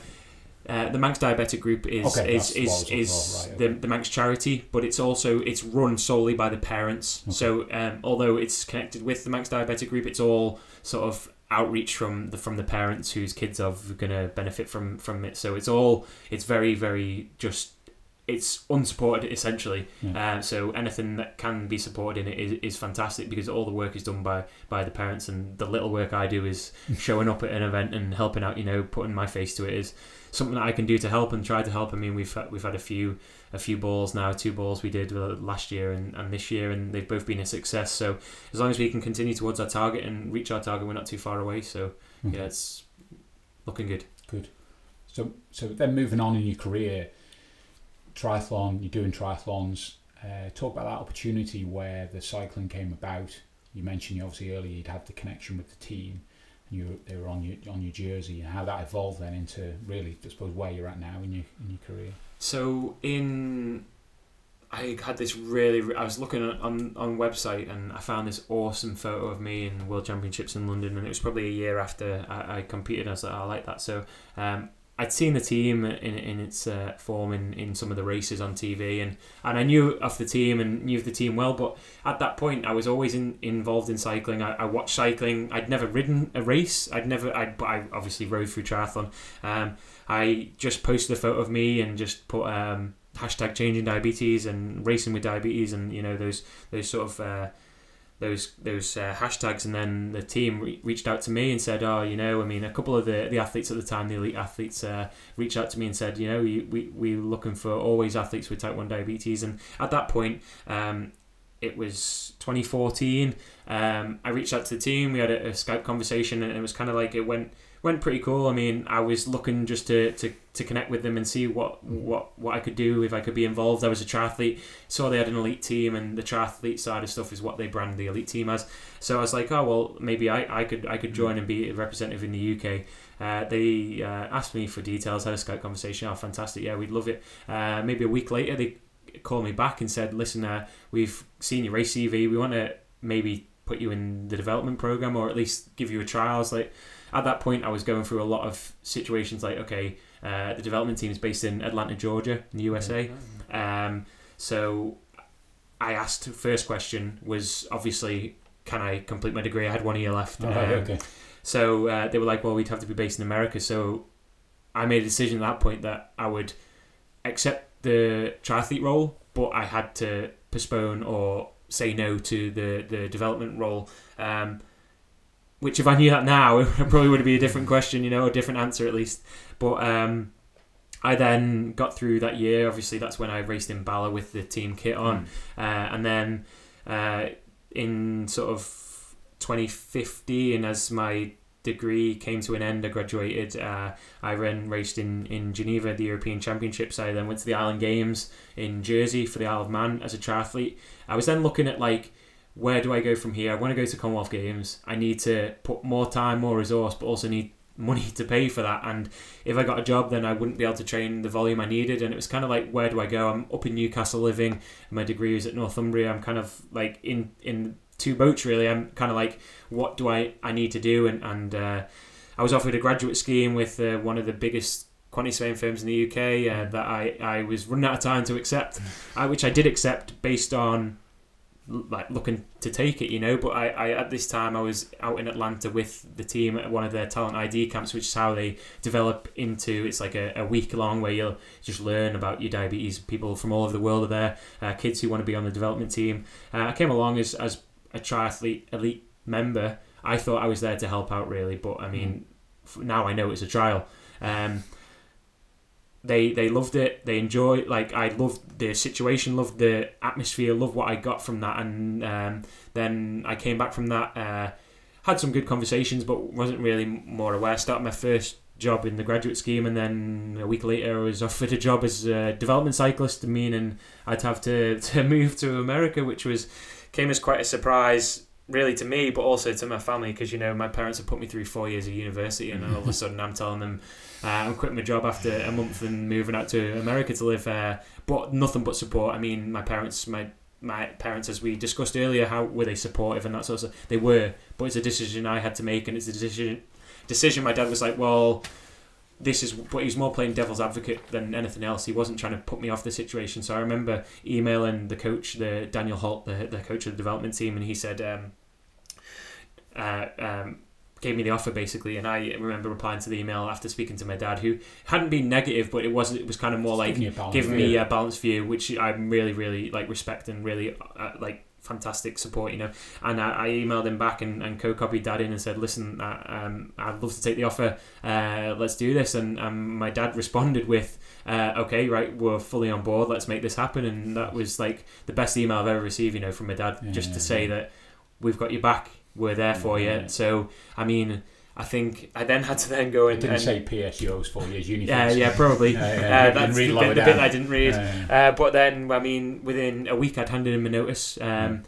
uh, the Manx Diabetic Group is Okay, is that's what I was is, is right, the, the Manx charity, but it's also it's run solely by the parents. Okay. So um, although it's connected with the Manx Diabetic Group, it's all sort of outreach from the from the parents whose kids are going to benefit from from it. So it's all it's very very just it's unsupported essentially. Yeah. Uh, so anything that can be supported in it is, is fantastic because all the work is done by by the parents, and the little work I do is showing up at an event and helping out. You know, putting my face to it is something that I can do to help and try to help. I mean, we've we've had a few a few balls now, two balls we did uh, last year and, and this year, and they've both been a success. So as long as we can continue towards our target and reach our target, we're not too far away. So Okay. yeah, it's looking good. Good. So, so then moving on in your career, triathlon, you're doing triathlons. Uh, talk about that opportunity where the cycling came about. You mentioned you obviously earlier you'd had the connection with the team, and you they were on your on your jersey, and how that evolved then into really, I suppose, where you're at now in your in your career. So in, I had this really. I was looking on on, website and I found this awesome photo of me in World Championships in London, and it was probably a year after I, I competed. I was like, oh, I like that. So um, I'd seen the team in in its uh, form in, in some of the races on TV, and, and I knew of the team and knew of the team well. But at that point, I was always in, involved in cycling. I, I watched cycling. I'd never ridden a race. I'd never. I but I obviously rode through triathlon. Um, I just posted a photo of me and just put um, hashtag changing diabetes and racing with diabetes and you know those those sort of uh, those those uh, hashtags and then the team re- reached out to me and said oh you know I mean a couple of the, the athletes at the time the elite athletes uh, reached out to me and said you know we we were looking for always athletes with type 1 diabetes and at that point um, it was 2014. Um, I reached out to the team. We had a, a Skype conversation, and it was kind of like it went went pretty cool. I mean, I was looking just to, to, to connect with them and see what, what what I could do if I could be involved. I was a triathlete, saw they had an elite team, and the triathlete side of stuff is what they brand the elite team as. So I was like, oh well, maybe I, I could I could join and be a representative in the UK. Uh, they uh, asked me for details, had a Skype conversation. Oh, fantastic! Yeah, we'd love it. Uh, maybe a week later, they called me back and said, listen, uh, we've seen your race CV. We want to maybe put you in the development program or at least give you a trial. I was like, at that point, I was going through a lot of situations like, okay, uh, the development team is based in Atlanta, Georgia, in the USA. Um, so I asked, first question was obviously, can I complete my degree? I had one year left. Oh, Um, okay. so uh, they were like, well, we'd have to be based in America. So I made a decision at that point that I would accept the triathlete role, but I had to postpone or say no to the, the development role. Um, which, if I knew that now, it probably would be a different question, you know, a different answer at least. But um, I then got through that year. Obviously, that's when I raced in Bala with the team kit on. Uh, and then uh, in sort of 2015, as my degree came to an end, I graduated. Uh, I then raced in, in Geneva, the European Championships. I then went to the Island Games in Jersey for the Isle of Man as a triathlete. I was then looking at like, where do I go from here? I want to go to Commonwealth Games. I need to put more time, more resource, but also need money to pay for that. And if I got a job, then I wouldn't be able to train the volume I needed. And it was kind of like, where do I go? I'm up in Newcastle living. My degree is at Northumbria. I'm kind of like in in two boats really. I'm kind of like, what do I I need to do? And and uh, I was offered a graduate scheme with uh, one of the biggest quantity surveying firms in the UK uh, that I I was running out of time to accept, uh, which I did accept based on like looking to take it, you know. But I, I at this time I was out in Atlanta with the team at one of their talent ID camps, which is how they develop into. It's like a, a week long where you'll just learn about your diabetes. People from all over the world are there. Uh, kids who want to be on the development team. Uh, I came along as as a triathlete elite member. I thought I was there to help out really, but I mean, f now I know it's a trial. Um, they they loved it. They enjoyed like I loved the situation, loved the atmosphere, loved what I got from that, and um, then I came back from that. Uh, had some good conversations, but wasn't really more aware. Started my first job in the graduate scheme, and then a week later, I was offered a job as a development cyclist, meaning I'd have to, to move to America, which was came as quite a surprise, really to me, but also to my family, because you know my parents have put me through four years of university, and all of a sudden I'm telling them uh, I'm quitting my job after a month and moving out to America to live there. But nothing but support. I mean, my parents, my my parents, as we discussed earlier, how were they supportive and that sort of stuff? They were, but it's a decision I had to make, and it's a decision. Decision. My dad was like, well. This is, but he was more playing devil's advocate than anything else. He wasn't trying to put me off the situation. So I remember emailing the coach, the Daniel Holt, the, the coach of the development team, and he said, um, uh, um, gave me the offer basically, and I remember replying to the email after speaking to my dad, who hadn't been negative, but it was it was kind of more like giving you a balanced giving view. me a balanced view, which I'm really really like respect and really uh, like fantastic support, you know. And I, I emailed him back and, and co-copied dad in and said, listen, uh, um, I'd love to take the offer. Uh, let's do this. And um, my dad responded with, uh, okay, right, we're fully on board. Let's make this happen. And that was like the best email I've ever received, you know, from my dad, Yeah, just yeah, to say yeah. that we've got your back. We're there for you. So, I mean, I think I then had to then go It and, didn't and say PSU's four years uni. yeah, yeah, probably. Yeah, yeah, uh, that's read the bit, the bit. I didn't read. Uh, but then, I mean, within a week, I'd handed him a notice. Um, Mm.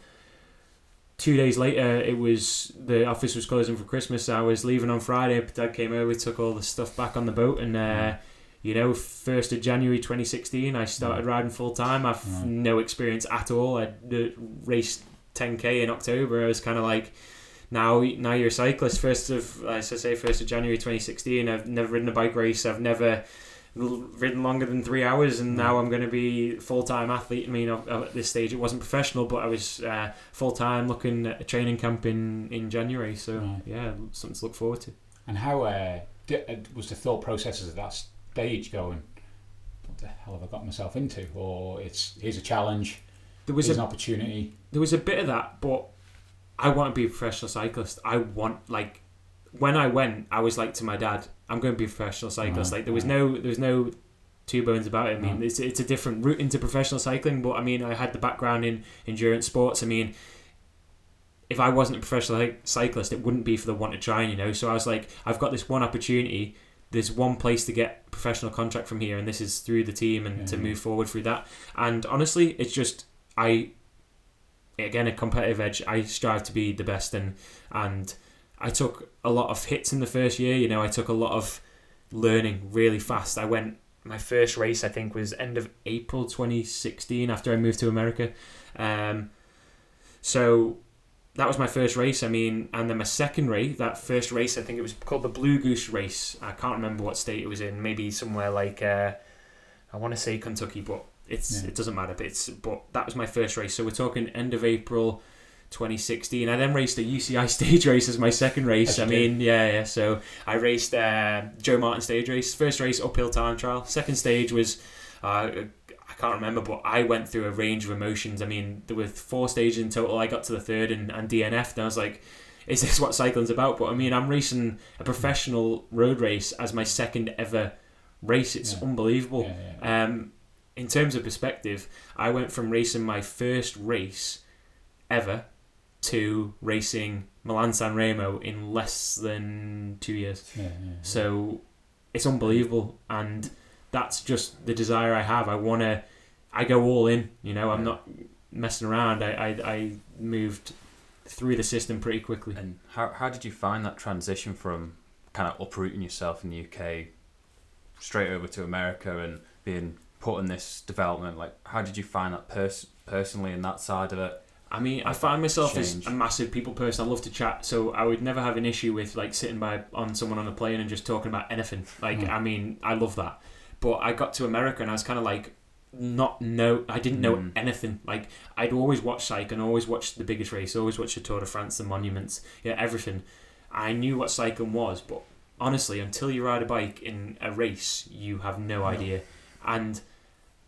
Two days later, it was the office was closing for Christmas. I was leaving on Friday. Dad came over, took all the stuff back on the boat, and uh, you know, first of January 2016, I started riding full time. I've no experience at all. I uh, raced 10k in October. I was kind of like. Now, now you're a cyclist. First of, as I say, first of January 2016. I've never ridden a bike race. I've never ridden longer than three hours, and now I'm going to be full time athlete. I mean, at this stage, it wasn't professional, but I was uh, full time looking at a training camp in in January. So Right. yeah, something to look forward to. And how uh, uh, was the thought processes at that stage going? What the hell have I got myself into? Or it's here's a challenge, There was here's a an opportunity. there was a bit of that, but I want to be a professional cyclist. I want like when I went, I was like to my dad, I'm going to be a professional cyclist. Right, like there was right. no there was no two bones about it. I mean, No. it's it's a different route into professional cycling, but I mean, I had the background in endurance sports. I mean, if I wasn't a professional cyclist, it wouldn't be for the want to try, you know. So I was like, I've got this one opportunity. There's one place to get professional contract from here, and this is through the team and to move forward through that. And honestly, it's just I again a competitive edge. I strive to be the best, and and I took a lot of hits in the first year. You know, I took a lot of learning really fast. I went my first race I think was end of April 2016 after I moved to America. Um, so that was my first race. I mean, and then my second race, that first race, I think it was called the Blue Goose Race. I can't remember what state it was in. Maybe somewhere like uh, I want to say Kentucky, but it's Yeah. it doesn't matter. But it's but that was my first race. So we're talking end of April. 2016. I then raced a UCI stage race as my second race. I mean, yeah, yeah. So I raced uh, Joe Martin stage race. First race uphill time trial. Second stage was uh, I can't remember, but I went through a range of emotions. I mean, there were four stages in total. I got to the third and, and DNF'd, and I was like, is this what cycling's about? But I mean, I'm racing a professional road race as my second ever race. It's Yeah. unbelievable. Yeah, yeah. Um, in terms of perspective, I went from racing my first race ever to racing Milan San Remo in less than two years. yeah, yeah. So it's unbelievable, and that's just the desire I have. I want to. I go all in. You know, I'm not messing around. I, I I moved through the system pretty quickly. And how how did you find that transition from kind of uprooting yourself in the UK straight over to America and being put in this development? Like, how did you find that pers- personally in that side of it? I mean, I find myself as a massive people person. I love to chat, so I would never have an issue with like sitting by on someone on a plane and just talking about anything. Like, Mm. I mean, I love that. But I got to America and I was kind of like, not know. I didn't know Mm. anything. Like, I'd always watch cycling, always watch the biggest race, always watch the Tour de France, the monuments, yeah, everything. I knew what cycling was, but honestly, until you ride a bike in a race, you have no idea. And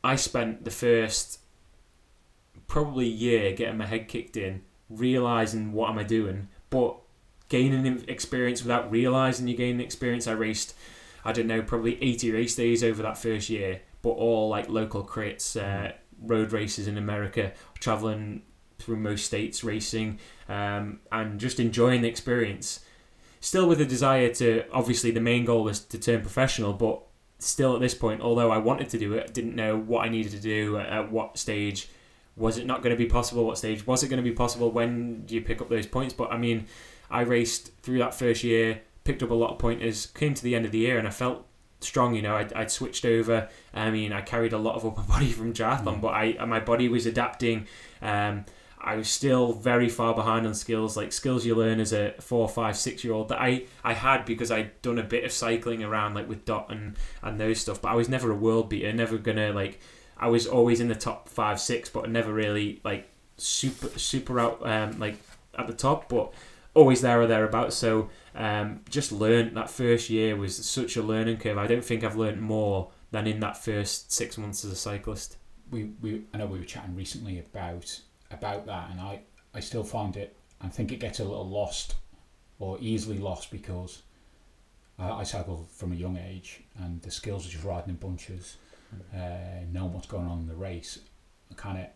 I spent the first probably year getting my head kicked in, realizing what am I doing, but gaining experience without realizing you're gaining experience. I raced, I don't know, probably 80 race days over that first year, but all like local crits, uh, road races in America, traveling through most states racing, um, and just enjoying the experience. Still with a desire to, obviously, the main goal was to turn professional, but still at this point, although I wanted to do it, didn't know what I needed to do at, at what stage. Was it not going to be possible? What stage was it going to be possible? When do you pick up those points? But I mean, I raced through that first year, picked up a lot of pointers, came to the end of the year, and I felt strong. You know, I'd, I'd switched over. I mean, I carried a lot of upper body from triathlon, Mm. but I my body was adapting. Um, I was still very far behind on skills, like skills you learn as a four, five, six year old that I, I had because I'd done a bit of cycling around like with Dot and, and those stuff, but I was never a world beater, never gonna like I was always in the top five, six, but never really like super super out um, like at the top, but always there or thereabouts. So um, just learned that first year was such a learning curve. I don't think I've learned more than in that first six months as a cyclist. we, we I know we were chatting recently about about that, and I I still find it. I think it gets a little lost, or easily lost because I, I cycle from a young age, and the skills of just riding in bunches, uh, knowing what's going on in the race, kind of.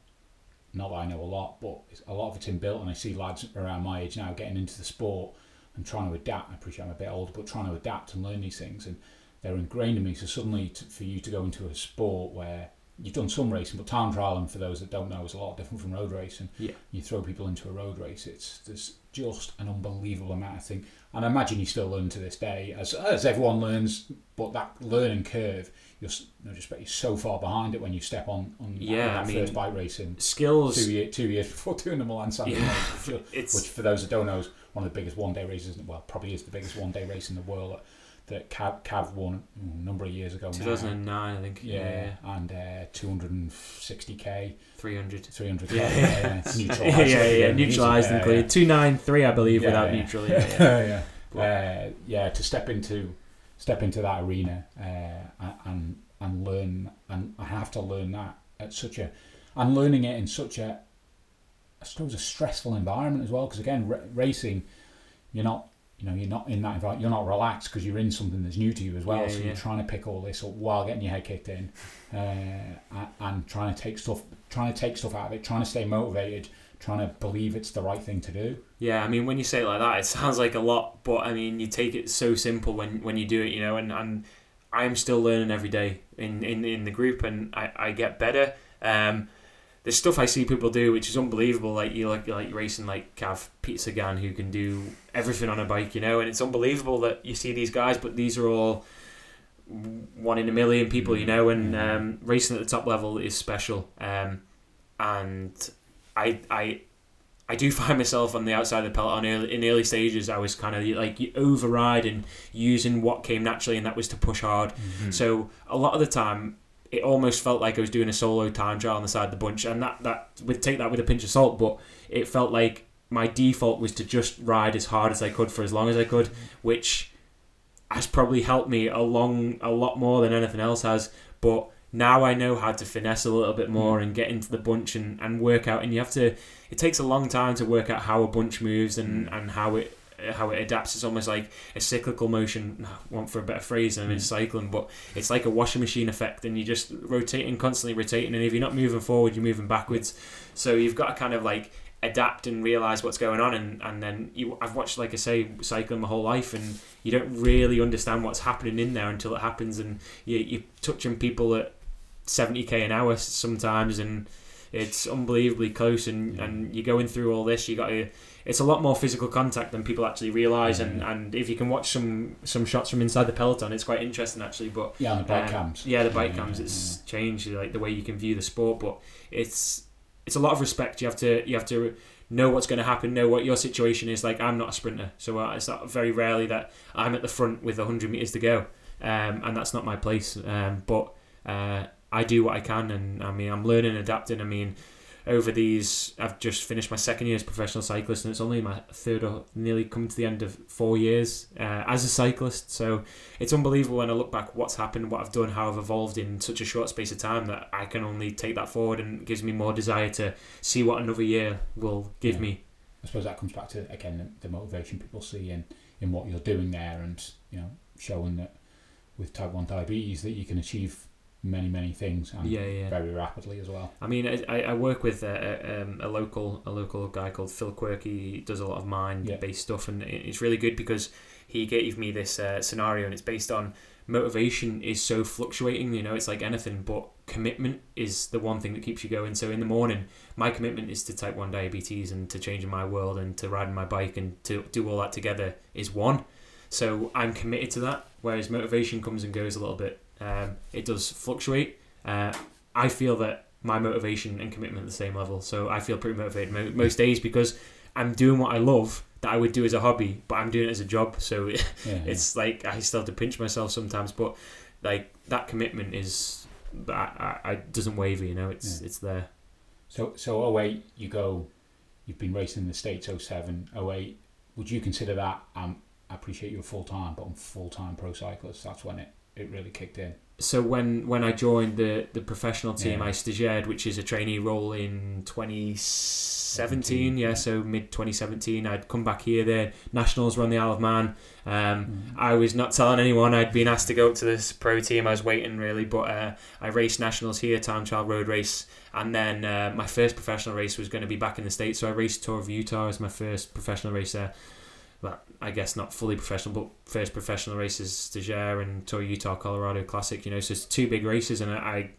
Not that I know a lot, but it's, a lot of it's inbuilt, and I see lads around my age now getting into the sport and trying to adapt. I appreciate I'm a bit older, but trying to adapt and learn these things, and they're ingrained in me. So suddenly, to, for you to go into a sport where you've done some racing, but time trialing, for those that don't know, is a lot different from road racing. Yeah. You throw people into a road race, it's there's just an unbelievable amount of thing. And I imagine you still learn to this day, as as everyone learns, but that learning curve, you're, you know, just bet you're so far behind it when you step on on that- Yeah, that I mean, first bike racing. Skills. Two, year, two years before doing the Milan San Yeah. which, which for those that don't know is one of the biggest one day races. Well, probably is the biggest one day race in the world that, Cav, Cav won a number of years ago. now. 2009, I think. Yeah, and uh, 260k, 300. 300k. Yeah. yeah, yeah, yeah, yeah, neutralised and cleared. 293, I believe, Yeah, without yeah. neutral. Yeah, yeah. yeah, yeah. Uh, yeah, to step into step into that arena uh, and and learn, and I have to learn that at such a, and learning it in such a, I suppose a stressful environment as well. Because again, r- racing, you're not you know you're not in that environment. You're not relaxed because you're in something that's new to you as well. Yeah, so yeah. you're trying to pick all this up while getting your head kicked in, uh, and, and trying to take stuff, trying to take stuff out of it, trying to stay motivated, trying to believe it's the right thing to do. Yeah, I mean, when you say it like that, it sounds like a lot, but I mean, you take it so simple when, when you do it, you know, and, and I'm still learning every day in, in, in the group and I, I get better. Um, there's stuff I see people do which is unbelievable. Like you like like racing like Cav Peter Sagan who can do everything on a bike, you know, and it's unbelievable that you see these guys, but these are all one in a million people, you know, and um, racing at the top level is special. Um, and I I I do find myself on the outside of the peloton early, in early stages. I was kind of like you override and using what came naturally, and that was to push hard. So a lot of the time, it almost felt like I was doing a solo time trial on the side of the bunch, and that that would take that with a pinch of salt. But it felt like my default was to just ride as hard as I could for as long as I could, which has probably helped me along a lot more than anything else has. But now I know how to finesse a little bit more mm. and get into the bunch and, and work out. And you have to. It takes a long time to work out how a bunch moves and, mm. and how it Uh, how it adapts. It's almost like a cyclical motion. I want for a better phrase, and it's hmm. cycling, but it's like a washing machine effect, and you're just rotating, constantly rotating. And if you're not moving forward, you're moving backwards. So you've got to kind of like adapt and realize what's going on and, and then you I've watched like I say cycling my whole life and you don't really understand what's happening in there until it happens and you, you're touching people at 70k an hour sometimes and it's unbelievably close and, and you're going through all this you got to it's a lot more physical contact than people actually realize and, and if you can watch some some shots from inside the peloton it's quite interesting actually but Yeah, the bike um, cams. Yeah, the bike cams. It's changed like the way you can view the sport, but it's it's a lot of respect. You have to you have to know what's going to happen, know what your situation is. Like I'm not a sprinter, so uh, it's not very rarely that I'm at the front with 100 meters to go, um, and that's not my place. Um, but uh, I do what I can, and I mean I'm learning, adapting. I mean. Over these, I've just finished my second year as a professional cyclist, and it's only my third or nearly coming to the end of four years uh, as a cyclist. So it's unbelievable when I look back what's happened, what I've done, how I've evolved in such a short space of time that I can only take that forward and gives me more desire to see what another year will give Yeah. me. I suppose that comes back to again the, the motivation people see in in what you're doing there, and you know showing that with type one diabetes that you can achieve many many things and Yeah, yeah. very rapidly as well. I mean, I, I work with a, a, um, a local a local guy called Phil Quirky. He does a lot of mind based stuff, and it's really good because he gave me this uh, scenario, and it's based on motivation is so fluctuating. You know, it's like anything, but commitment is the one thing that keeps you going. So in the morning, my commitment is to type one diabetes and to changing my world and to riding my bike and to do all that together is one. So I'm committed to that. Whereas motivation comes and goes a little bit. Um, it does fluctuate. Uh, I feel that my motivation and commitment at the same level. So I feel pretty motivated mo- most days because I'm doing what I love that I would do as a hobby, but I'm doing it as a job. So Yeah, it's like I still have to pinch myself sometimes, but like that commitment is I, I, I doesn't waver. You know, it's Yeah. it's there. So so 08, you go, you've been racing in the States 07, 08. Would you consider that, um, I appreciate you're full time, but I'm full time pro cyclist, that's when it, it really kicked in. so when when I joined the the professional team, Yeah. I stagiaired, which is a trainee role in 2017. Yeah, yeah. so mid 2017, I'd come back here. The nationals were on the Isle of Man. Um, I was not telling anyone I'd been asked to go up to this pro team. I was waiting really, but uh, I raced nationals here, time trial road race, and then uh, my first professional race was going to be back in the states. So I raced Tour of Utah as my first professional race there. Well, I guess not fully professional, but first professional races, Stagiaire and Tour Utah, Colorado Classic. You know, so it's two big races, and I, I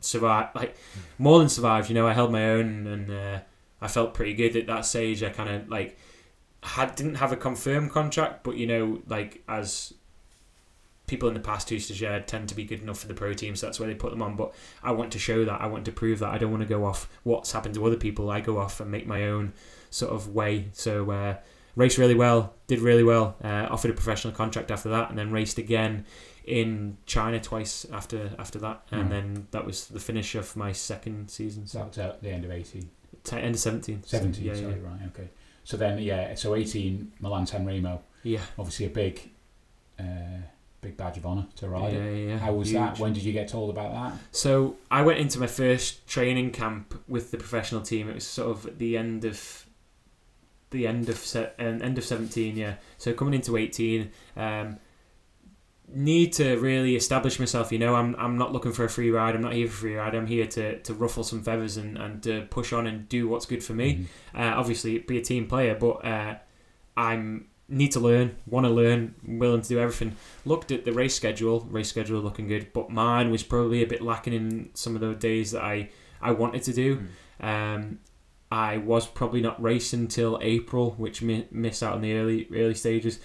survived like more than survived. You know, I held my own, and uh, I felt pretty good at that stage. I kind of like had didn't have a confirmed contract, but you know, like as people in the past who stagiaire tend to be good enough for the pro team, so that's where they put them on. But I want to show that I want to prove that I don't want to go off what's happened to other people. I go off and make my own sort of way. So uh, raced really well, did really well. Uh, offered a professional contract after that, and then raced again in China twice after after that, and Right. then that was the finish of my second season. So that was at the end of 18. t- end of seventeen. So, 17, yeah, sorry, yeah, right, okay. So then, yeah, so 18, Milan San Remo, yeah. obviously a big, uh, big badge of honour to ride Yeah, yeah, yeah. How was that? When did you get told about that? So I went into my first training camp with the professional team. It was sort of at the end of the end of se- um, end of seventeen. Yeah, so coming into eighteen. Um, need to really establish myself. You know, I'm I'm not looking for a free ride. I'm not here for a free ride. I'm here to, to ruffle some feathers and and to push on and do what's good for me. Mhm. Uh, obviously, be a team player, but uh, I'm need to learn, want to learn, willing to do everything. Looked at the race schedule, race schedule looking good, but mine was probably a bit lacking in some of the days that I I wanted to do. Um, I was probably not racing until April, which mi- missed out on the early early stages.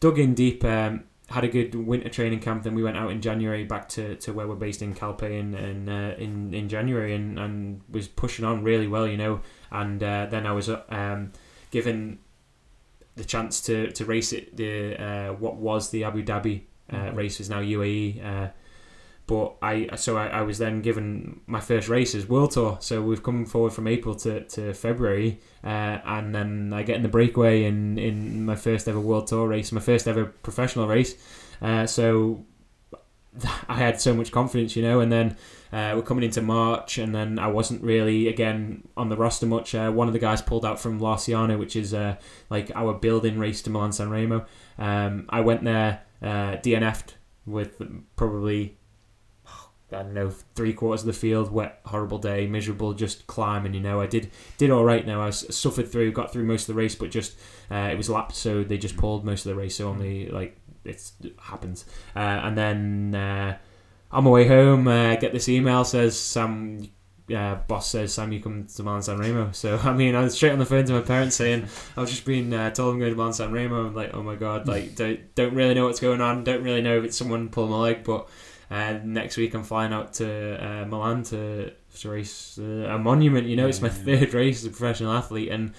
Dug in deep. Um, had a good winter training camp. Then we went out in January back to, to where we're based in Calpe in in, uh, in, in January and, and was pushing on really well, you know. And uh, then I was uh, um, given the chance to, to race it. The uh, what was the Abu Dhabi uh, Mhm. race is now UAE. But I so I, I was then given my first race as World Tour. So we've come forward from April to, to February, uh, and then I get in the breakaway in, in my first ever World Tour race, my first ever professional race. Uh, so I had so much confidence, you know, and then uh, we're coming into March, and then I wasn't really again on the roster much. Uh, one of the guys pulled out from Larciano, which is uh, like our building race to Milan San Remo. Um, I went there, uh, DNF'd with probably I don't know three quarters of the field, wet, horrible day, miserable, just climbing. You know, I did did all right. Now I suffered through, got through most of the race, but just uh, it was lapped, so they just pulled most of the race. So only like it's, it happens. Uh, and then uh, on my way home, uh, get this email says Sam. Uh, boss says Sam, you come to Milan San Remo. So I mean, I was straight on the phone to my parents saying I've just been uh, told I'm going to Milan San Remo. I'm like, oh my god, like don't don't really know what's going on. Don't really know if it's someone pulling my leg. But uh, next week I'm flying out to uh, Milan to to race uh, a monument. You know, it's my Yeah, yeah. third race as a professional athlete, and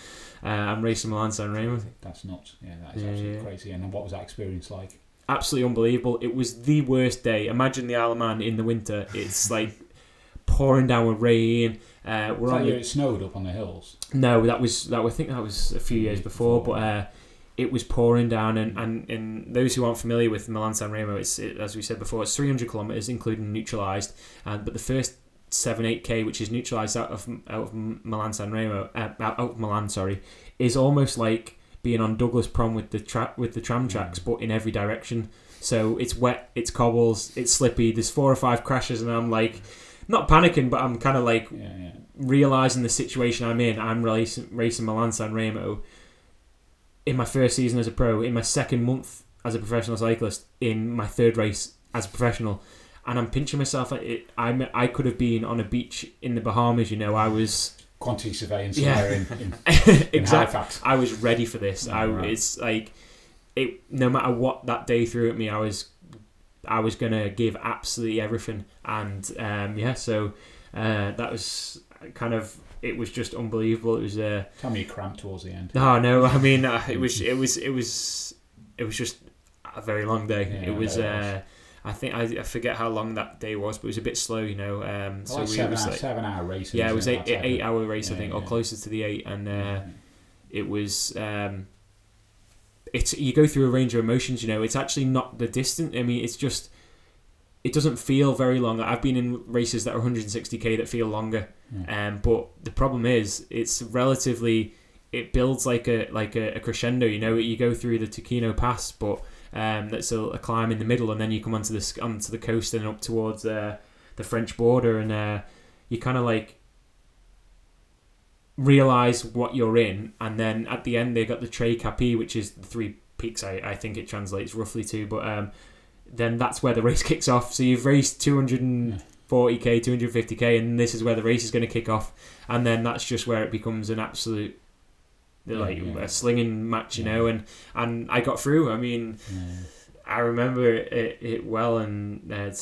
uh, I'm racing Milan San Remo. That's nuts. Yeah, that is Yeah, absolutely yeah. crazy. And what was that experience like? absolutely unbelievable. It was the worst day. Imagine the Isle of Man in the winter. It's like pouring down with rain. Uh, we're on the, it snowed up on the hills. no, that was that. I think that was a few years before, but uh, it was pouring down. And, and, and those who aren't familiar with Milan San Remo, it's it, as we said before, it's 300 kilometers, including neutralized. Uh, but the first seven eight k, which is neutralized out of out of Milan San Remo, uh, out of Milan, sorry, is almost like being on Douglas Prom with the tra- with the tram tracks, but in every direction. So it's wet, it's cobbles, it's slippy. There's four or five crashes, and I'm like, not panicking, but I'm kind of like Yeah, yeah. realizing the situation I'm in. I'm racing, racing Milan San Remo in my first season as a pro, in my second month as a professional cyclist, in my third race as a professional, and I'm pinching myself. It, I'm, I could have been on a beach in the Bahamas. You know, I was Quantity surveying Yeah. in, in, in exactly. I was ready for this. Yeah, I right. it's like it. No matter what that day threw at me, I was I was gonna give absolutely everything. And um, yeah, so uh, that was kind of it was just unbelievable. It was uh, Tell me you cramped towards the end. no, no. I mean, uh, it was it was it was it was just a very long day. Yeah, it was. I it was. Uh, I think I, I forget how long that day was, but it was a bit slow, you know. Um, So so like we seven, was hour, like seven hour race. yeah, it was eight eight hour race, I Yeah, think, or closer to the eight, and uh, Yeah. it was um it's you go through a range of emotions you know it's actually not the distance i mean it's just it doesn't feel very long. I've been in races that are 160k that feel longer. Um but the problem is it's relatively it builds like a like a, a crescendo you know? You go through the Turchino pass but um that's a, a climb in the middle and then you come onto the onto the coast and up towards uh, the french border and uh you kind of like realize what you're in, and then at the end they got the Tre Capi, which is the three peaks. I, I think it translates roughly to, but um, then that's where the race kicks off. So you've raced 240k, 250k, and this is where the race is going to kick off, and then that's just where it becomes an absolute like Yeah, yeah. a slinging match, you Yeah. know. And and I got through. I mean. I remember it, it well, and uh, it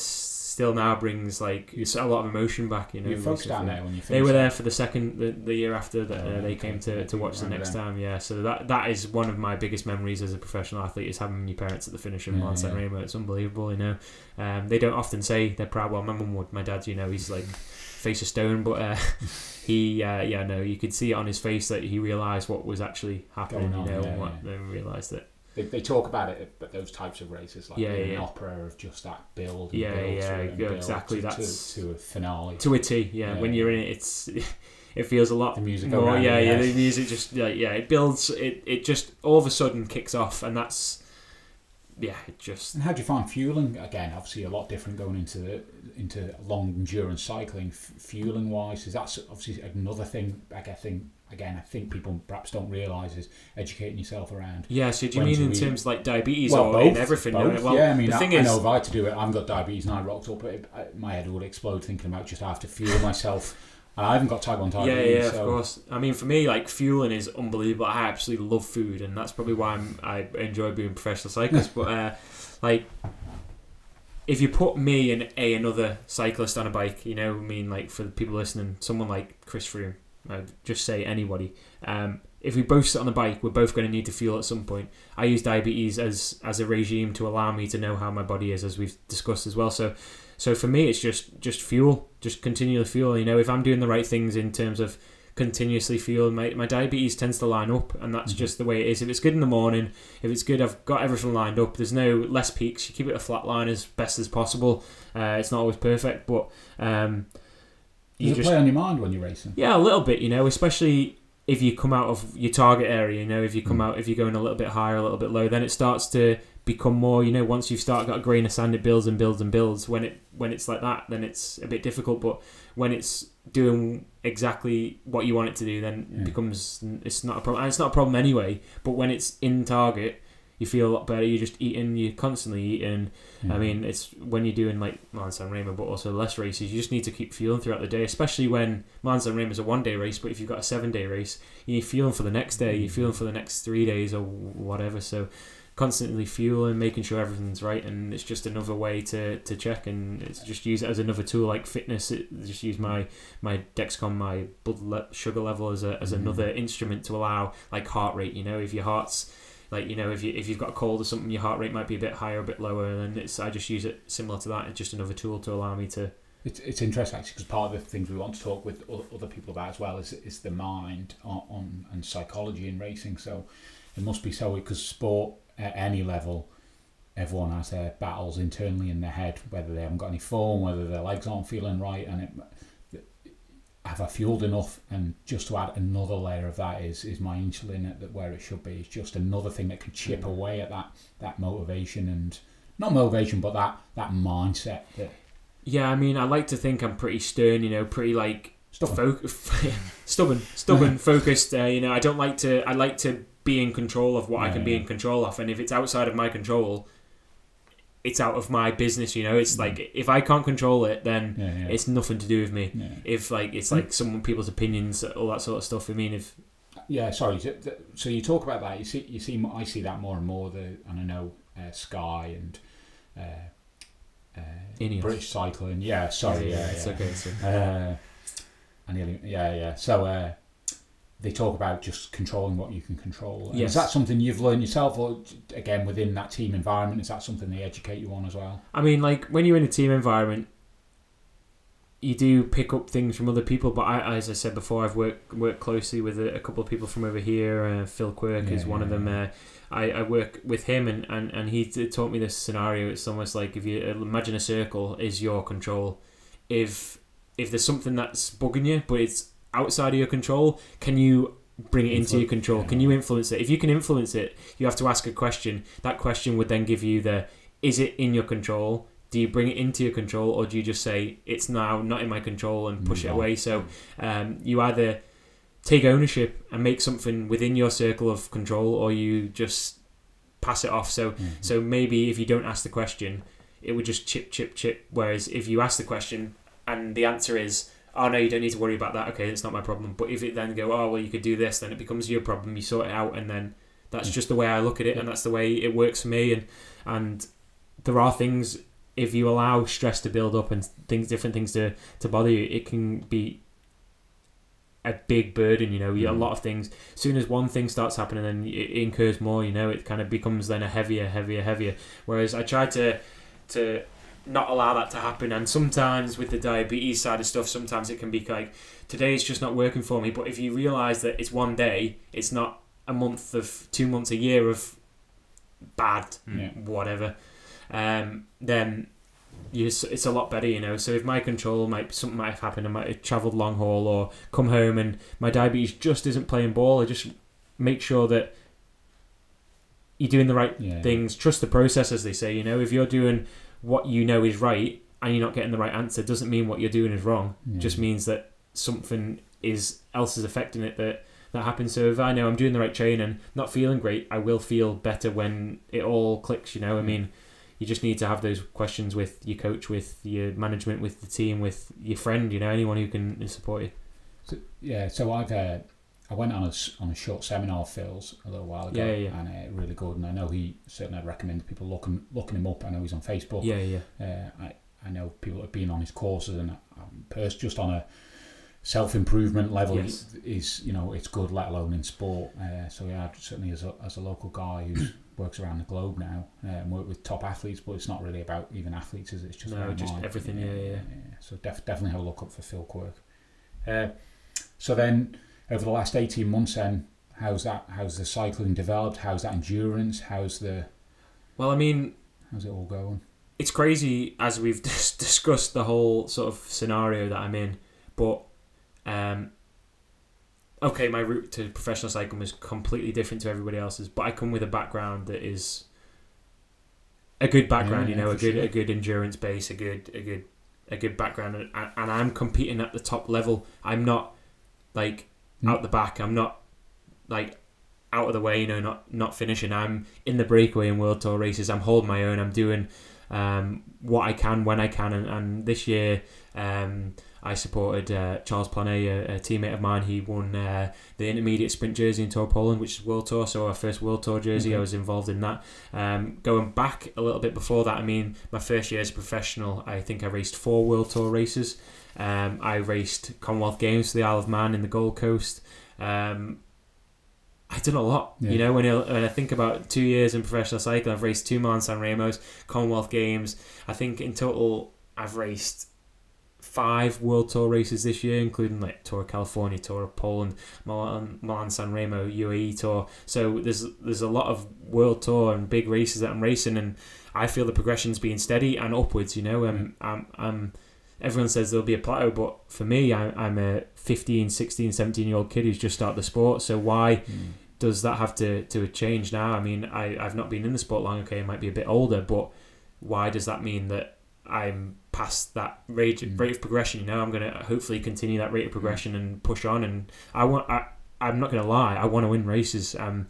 still now brings like a lot of emotion back. You know, Your folks down there when you They were there for the second the, the year after that Oh, uh, they came to, to watch the next time. Yeah, so that that is one of my biggest memories as a professional athlete is having your parents at the finish in Yeah, San yeah. Remo. It's unbelievable. You know, um, they don't often say they're proud. Well, my mum would. My dad, you know, he's like face of stone, but uh, he uh, yeah no, you could see it on his face that he realised what was actually happening. On, you know, yeah, and what yeah. they realised that They, they talk about it, but those types of races, like Yeah, being an yeah. opera of just that build. And Yeah, build yeah, to it and yeah, exactly, To, that's- to, to a finale. to a T. Yeah, Yeah, when you're in it, it's it feels a lot The music more. around Yeah, yeah, yeah. the music just yeah, yeah, it builds. It it just all of a sudden kicks off, and that's yeah, it just And how do you find fueling? Again, obviously a lot different going into the, into long endurance cycling. F- fueling wise, is that obviously another thing? Like I think again, I think people perhaps don't realise is educating yourself around. yeah. So do you mean in we- terms like diabetes Well, or both, in everything? both. Well, yeah, I mean, the I, thing I is, know if I had to do it, I've got diabetes and I rocked up, it, I, my head would explode thinking about just how to fuel myself. And I haven't got type one yeah, diabetes. yeah, of so course. I mean, for me, like fueling is unbelievable. I absolutely love food, and that's probably why I'm, I enjoy being a professional cyclist. but uh, like, if you put me and a another cyclist on a bike, you know, I mean, like for the people listening, someone like Chris Froome, I'd just say anybody. Um, if we both sit on the bike, we're both going to need to fuel at some point. I use diabetes as as a regime to allow me to know how my body is, as we've discussed as well. So, so for me, it's just just fuel, just continual fuel. You know, if I'm doing the right things in terms of continuously fuel, my, my diabetes tends to line up, and that's Mhm. just the way it is. If it's good in the morning, if it's good, I've got everything lined up. There's no less peaks. You keep it a flat line as best as possible. Uh, it's not always perfect, but um, you does it just play on your mind when you're racing? yeah, a little bit, you know, especially if you come out of your target area, you know, if you come Mm. out, if you're going a little bit higher, a little bit low, then it starts to become more, you know, once you've started got a grain of sand, it builds and builds and builds. When it when it's like that, then it's a bit difficult. But when it's doing exactly what you want it to do, then Yeah. it becomes it's not a problem. And it's not a problem anyway. But when it's in target, you feel a lot better. You're just eating. You're constantly eating. I mean, it's when you're doing like Milan San Remo, but also less races, you just need to keep fueling throughout the day, especially when Milan San Remo is a one day race, but if you've got a seven day race, you're fueling for the next day, you're fueling for the next three days or whatever. So constantly fueling, making sure everything's right, and it's just another way to, to check and it's just use it as another tool like fitness. It, just use my my Dexcom, my blood le- sugar level as a, as Mhm. another instrument to allow like heart rate. You know, if your heart's like you know if you if you've got a cold or something your heart rate might be a bit higher a bit lower and then it's I just use it similar to that it's just another tool to allow me to It's, it's interesting actually because part of the things we want to talk with other people about as well is is the mind on, on and psychology in racing. So it must be so because sport at any level, everyone has their battles internally in their head, whether they haven't got any form, whether their legs aren't feeling right, and it. Have I fueled enough? And just to add another layer of that is is my insulin at the, where it should be. It's just another thing that can chip away at that that motivation and not motivation, but that that mindset that yeah I mean I like to think I'm pretty stern you know pretty like stuff. fo- stubborn stubborn focused uh, you know I don't like to I like to be in control of what I Yeah, can be yeah. in control of and if it's outside of my control it's out of my business you know it's Mm. like if I can't control it then yeah, yeah. it's nothing to do with me yeah. if like it's like some people's opinions all that sort of stuff I mean if Yeah, sorry. So, you talk about that. You see, you see. I see that more and more. The and I know uh, Sky and uh, uh. British cycling. Yeah, sorry. Yeah, it's yeah. okay it's okay. Uh, nearly, yeah, yeah. So uh, they talk about just controlling what you can control. And Yes. Is that something you've learned yourself, or again within that team environment? Is that something they educate you on as well? I mean, like when you're in a team environment, you do pick up things from other people. But I, as I said before, I've worked worked closely with a, a couple of people from over here. Uh, Phil Quirk is Yeah, one of them. yeah. Uh, I, I work with him, and, and, and he taught me this scenario. It's almost like if you imagine a circle is your control. If if there's something that's bugging you, but it's outside of your control, can you bring it into your control? yeah. Can you influence it? If you can influence it, you have to ask a question. That question would then give you the is it in your control? Do you bring it into your control, or do you just say it's now not in my control and push Move it away? So um, you either take ownership and make something within your circle of control, or you just pass it off. So Mhm. so maybe if you don't ask the question, it would just chip, chip, chip. Whereas if you ask the question and the answer is, oh no, you don't need to worry about that. Okay, it's not my problem. But if it then go, oh well, you could do this, then it becomes your problem. You sort it out, and then that's just the way I look at it, and that's the way it works for me. And and there are things if you allow stress to build up and things, different things to to bother you, it can be a big burden. You know, You- a Mm. lot of things. As soon as one thing starts happening, then it incurs more. You know, it kind of becomes then a heavier, heavier, heavier. Whereas I try to to not allow that to happen. And sometimes with the diabetes side of stuff, sometimes it can be like today it's just not working for me. But if you realise that it's one day, it's not a month of two months, a year of bad Yeah. whatever, um, then you, it's a lot better, you know. So if my control might something might have happened, I might have travelled long haul or come home and my diabetes just isn't playing ball. I just make sure that you're doing the right Yeah. things. Trust the process, as they say. You know, if you're doing what you know is right and you're not getting the right answer, doesn't mean what you're doing is wrong. Yeah. Just means that something is else is affecting it that that happens. So if I know I'm doing the right training, not feeling great, I will feel better when it all clicks. You know, I mean, you just need to have those questions with your coach, with your management, with the team, with your friend. You know, anyone who can support you. So, yeah, so I've uh, I went on a on a short seminar of Phil's a little while ago, Yeah, yeah, and uh, really good. And I know he certainly I'd recommend people looking looking him up. I know he's on Facebook. Yeah, yeah, Uh, I I know people have been on his courses, and um, just on a self improvement level Yes. is you know it's good, let alone in sport. Uh, so yeah, certainly as a as a local guy who works around the globe now uh, and work with top athletes, but it's not really about even athletes, is it? It's just No, just mine. everything, yeah, yeah. So def- definitely have a look up for Phil Quirk. Uh, so then over the last eighteen months, then how's that? How's the cycling developed? How's that endurance? How's the Well, I mean, how's it all going? it's crazy as we've dis- discussed the whole sort of scenario that I'm in, but um, okay, my route to professional cycling was completely different to everybody else's, but I come with a background that is a good background, Yeah, you know, a good sure. a good endurance base, a good a good a good background, and, and I'm competing at the top level. I'm not like Mm. out the back. I'm not like out of the way, you know, not not finishing. I'm in the breakaway in World Tour races. I'm holding my own. I'm doing um, what I can when I can. And, and this year, um, I supported uh, Charles Planet, a, a teammate of mine. He won uh, the intermediate sprint jersey in Tour Poland, which is World Tour. So our first World Tour jersey, I was involved in that. Um, going back a little bit before that, I mean, my first year as a professional, I think I raced four World Tour races. Um, I raced Commonwealth Games for the Isle of Man in the Gold Coast. Um, I've done a lot, Yeah. you know. When I, when I think about two years in professional cycling, I've raced two Milan San Remos, Commonwealth Games. I think in total, I've raced five World Tour races this year, including like Tour of California, Tour of Poland, Milan, Milan San Remo, UAE Tour. So there's there's a lot of World Tour and big races that I'm racing, and I feel the progression's being steady and upwards. You know, um, I'm, I'm everyone says there'll be a plateau, but for me, I, I'm a 15, 16, 17 year old kid who's just started the sport. So why does that have to, to change now? I mean, I, I've not been in the sport long, okay, I might be a bit older, but why does that mean that I'm past that rate, Mm. rate of progression? You know, I'm going to hopefully continue that rate of progression and push on. And I want, I, I'm not going to lie, I want to win races. Um,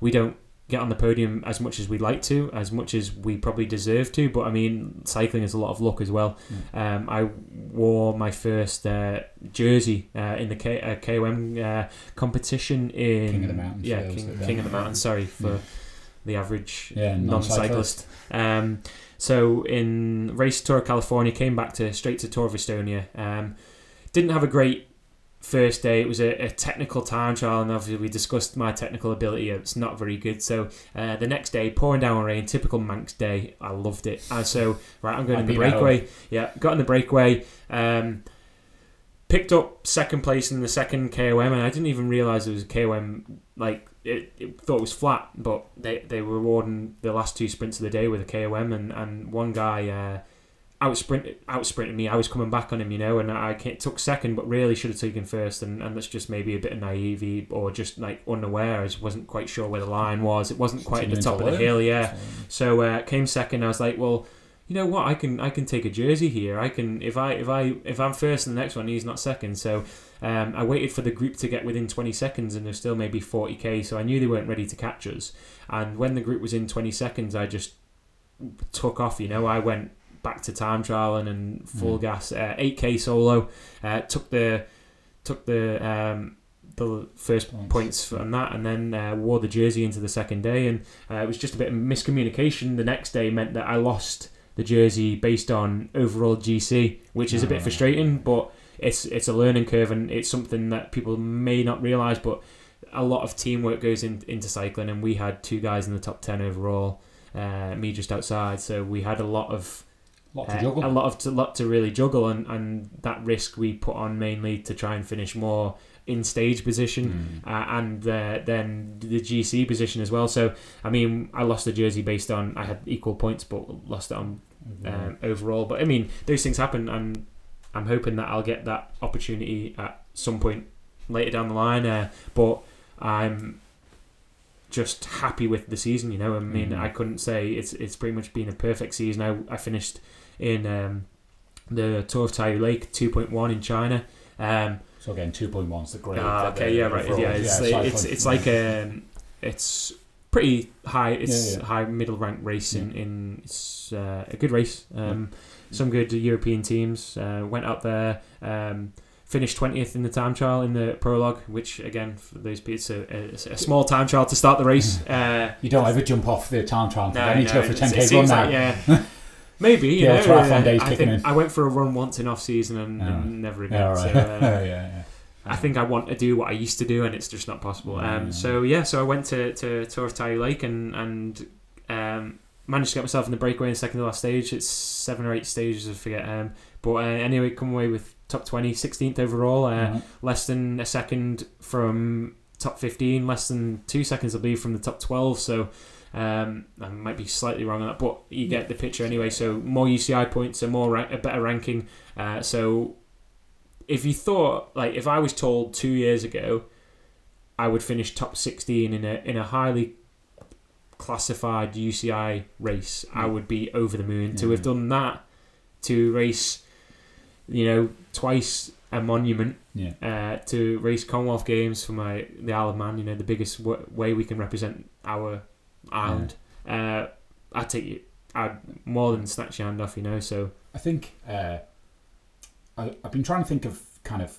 we don't get on the podium as much as we'd like to, as much as we probably deserve to. But I mean, cycling is a lot of luck as well. Um, I wore my first uh, jersey uh, in the K- uh, KOM uh, competition in King of the Mountains, Yeah, yeah, King, King of the? Mountains. Sorry for Yeah. the average Yeah, non-cyclist. Um, so in race Tour of California, came back to straight to Tour of Estonia. Um, didn't have a great first day. It was a, a technical time trial, and obviously we discussed my technical ability. It's not very good. So uh, the next day, pouring down rain, typical Manx day. I loved it. And so right, I'm going in the breakaway. Yeah, got in the breakaway. Um, picked up second place in the second KOM, and I didn't even realize it was a KOM. Like it, it thought it was flat, but they they were awarding the last two sprints of the day with a KOM, and and one guy. Uh, out sprint out sprinted me. I was coming back on him, you know, and I ca- took second, but really should have taken first. And, and that's just maybe a bit of naive or just like unaware. I just wasn't quite sure where the line was. It wasn't quite at the top to of the hill, yeah. So, So uh, came second. I was like, well, you know what? I can I can take a jersey here. I can if I if I if I'm first in the next one, he's not second. So um, I waited for the group to get within 20 seconds, and there's still maybe 40k. So I knew they weren't ready to catch us. And when the group was in 20 seconds, I just took off. You know, I went back to time trialing and full Mm. gas. Uh, 8k solo. Uh, took the took the um, the first Points. points from that, and then uh, wore the jersey into the second day. And uh, it was just a bit of miscommunication. The next day meant that I lost the jersey based on overall GC, which is a bit frustrating, but it's it's a learning curve and it's something that people may not realize. But a lot of teamwork goes in, into cycling, and we had two guys in the top ten overall, uh, me just outside. So we had a lot of lot to uh, juggle. a lot of to, lot to really juggle, and, and that risk we put on mainly to try and finish more in stage position, uh, and uh, then the GC position as well. So I mean, I lost the jersey based on I had equal points, but lost it on um, overall. But I mean, those things happen, and I'm hoping that I'll get that opportunity at some point later down the line. Uh, but I'm just happy with the season. You know, I mean, Mhm. I couldn't say it's it's pretty much been a perfect season. I I finished in um, the Tour of Tai Lake 2.1 in China. Um, So again, 2.1 is the grade. Ah, okay, yeah, right. overall- Yeah, it's cycling. like, it's it's like um, it's pretty high. It's Yeah, yeah. high middle rank race in in it's uh, a good race. Um, Some good European teams uh, went out there. Um, finished twentieth in the time trial in the prologue, which again for those people, it's a, a, a small time trial to start the race. Uh, You don't ever jump off the time trial. no, I need to go no, for 10k run now. like, yeah. Maybe you The know. triathlon uh, days I think in. I went for a run once in off season and, Yeah. and never again. Yeah, right. So, uh, yeah, yeah. I think I want to do what I used to do, and it's just not possible. Um, Mm. so yeah, so I went to to Tour of Tai Lake and and um, managed to get myself in the breakaway in the second to last stage. It's seven or eight stages, I forget. Um, but uh, anyway, come away with top 20, 16th overall, uh, Right. less than a second from top fifteen, less than two seconds, I believe, from the top twelve. So. Um, I might be slightly wrong on that, but you get the picture anyway. So more UCI points, a more ra- a better ranking. Uh, so if you thought like if I was told two years ago I would finish top sixteen in a in a highly classified UCI race, I would be over the moon. To have done that, to race, you know, twice a monument, Yeah. uh, to race Commonwealth Games for my the Isle of Man, you know, the biggest w- way we can represent our island. Uh, I take you. I'd more than snatch your hand off, you know. So I think uh, I, I've been trying to think of kind of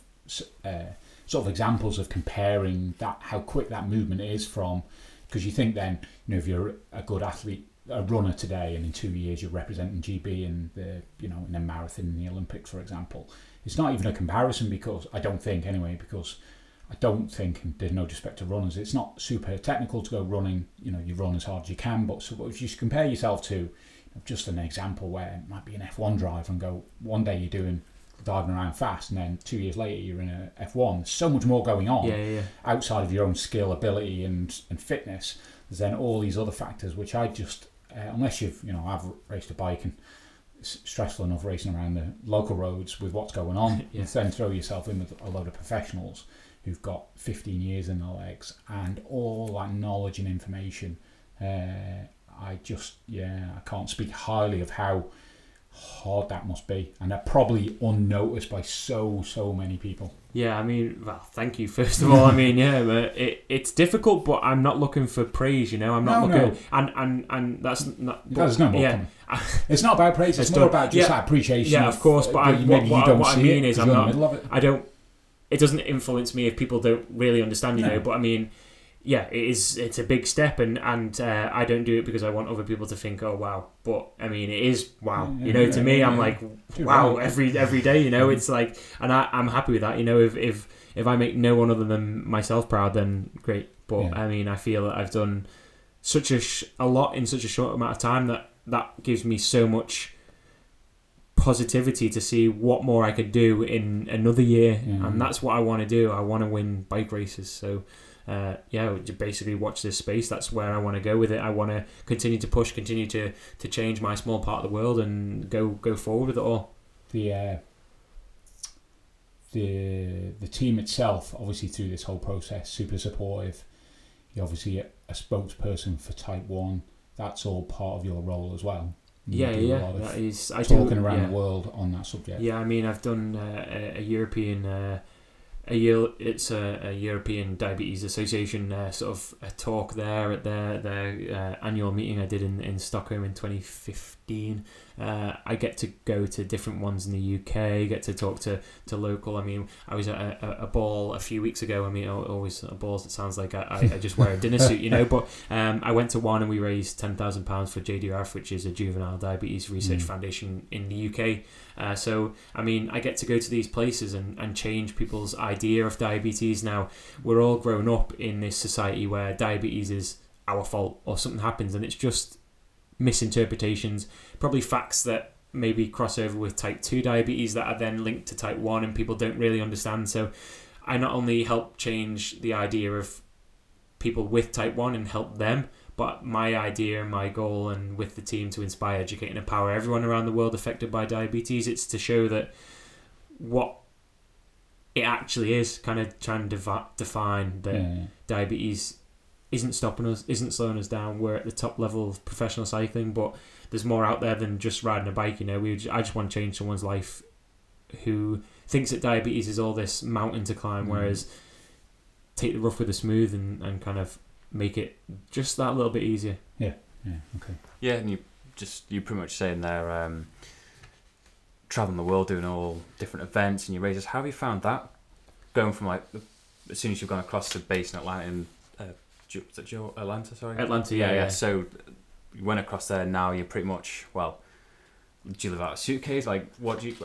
uh, sort of examples of comparing that how quick that movement is from because you think then you know if you're a good athlete a runner today and in two years you're representing GB in the you know in a marathon in the Olympics for example it's not even a comparison because I don't think anyway because I don't think and there's no disrespect to runners it's not super technical to go running you know you run as hard as you can but so if you compare yourself to just an example where it might be an F1 driver and go one day you're doing diving around fast and then two years later you're in a F1 there's so much more going on yeah, yeah, yeah. outside of your own skill ability and, and fitness there's then all these other factors which I just uh, unless you've you know I've raced a bike and it's stressful enough racing around the local roads with what's going on Yeah. you then throw yourself in with a load of professionals who've got 15 years in their legs and all that knowledge and information uh, I just yeah I can't speak highly of how hard that must be and they're probably unnoticed by so so many people Yeah, I mean, well, thank you first of all. I mean, yeah, but it, it's difficult, but I'm not looking for praise. You know, I'm not No, looking, no. and and and that's not. There's no more yeah. It's not about praise. It's, It's more done. about just Yeah. that appreciation. Yeah, of course, but I- what- maybe what- you don't what I mean it is I'm not- the middle of it. I don't. It doesn't influence me if people don't really understand. You No. know, but I mean, yeah, it is. It's a big step, and and uh, I don't do it because I want other people to think, oh wow. But I mean, it is wow. Yeah, you know, yeah, to me, yeah, I'm like, wow, right. every every day. You know, Mhm. it's like, and I, I'm happy with that. You know, if if if I make no one other than myself proud, then great. But. I mean, I feel that I've done such a sh- a lot in such a short amount of time that that gives me so much positivity to see what more I could do in another year, Yeah. and that's what I want to do. I want to win bike races. So, uh, yeah, basically watch this space. That's where I want to go with it. I want to continue to push, continue to to change my small part of the world, and go go forward with it all. the uh, the the team itself, obviously through this whole process, super supportive. You're obviously a, a spokesperson for Type One. That's all part of your role as well. Yeah, yeah, that is. I talking do, around yeah. the world on that subject. Yeah, I mean, I've done uh, a, a European, uh, a year, it's a, a European Diabetes Association uh, sort of a talk there at their their uh, annual meeting I did in, in Stockholm in 2015. Uh, I get to go to different ones in the UK, get to talk to, to local. I mean, I was at a, a, ball a few weeks ago. I mean, al- always a balls. It sounds like I, I, just wear a dinner suit, you know. But um, I went to one and we raised ten thousand pounds for JDRF, which is a juvenile diabetes research Mm. foundation in the UK. Uh, so, I mean, I get to go to these places and, and change people's idea of diabetes. Now, we're all grown up in this society where diabetes is our fault or something happens and it's just misinterpretations, probably facts that maybe cross over with type 2 diabetes that are then linked to type 1 and people don't really understand. So, I not only help change the idea of people with type 1 and help them, but my idea and my goal and with the team to inspire, educate, and empower everyone around the world affected by diabetes, it's to show that what it actually is, kind of trying to devi- define that yeah. diabetes isn't stopping us, isn't slowing us down. We're at the top level of professional cycling, but there's more out there than just riding a bike. You know, we I just want to change someone's life who thinks that diabetes is all this mountain to climb, Mm. whereas take the rough with the smooth and, and kind of make it just that little bit easier. Yeah, Yeah. okay. Yeah, and you just you pretty much saying there, um, traveling the world, doing all different events and your races. How have you found that? Going from like as soon as you've gone across the base in Atlanta, in is it Ju- Atlanta, sorry, Atlanta, yeah, yeah. So you went across there. Now you're pretty much well. Do you live out of a suitcase? Like, what do you?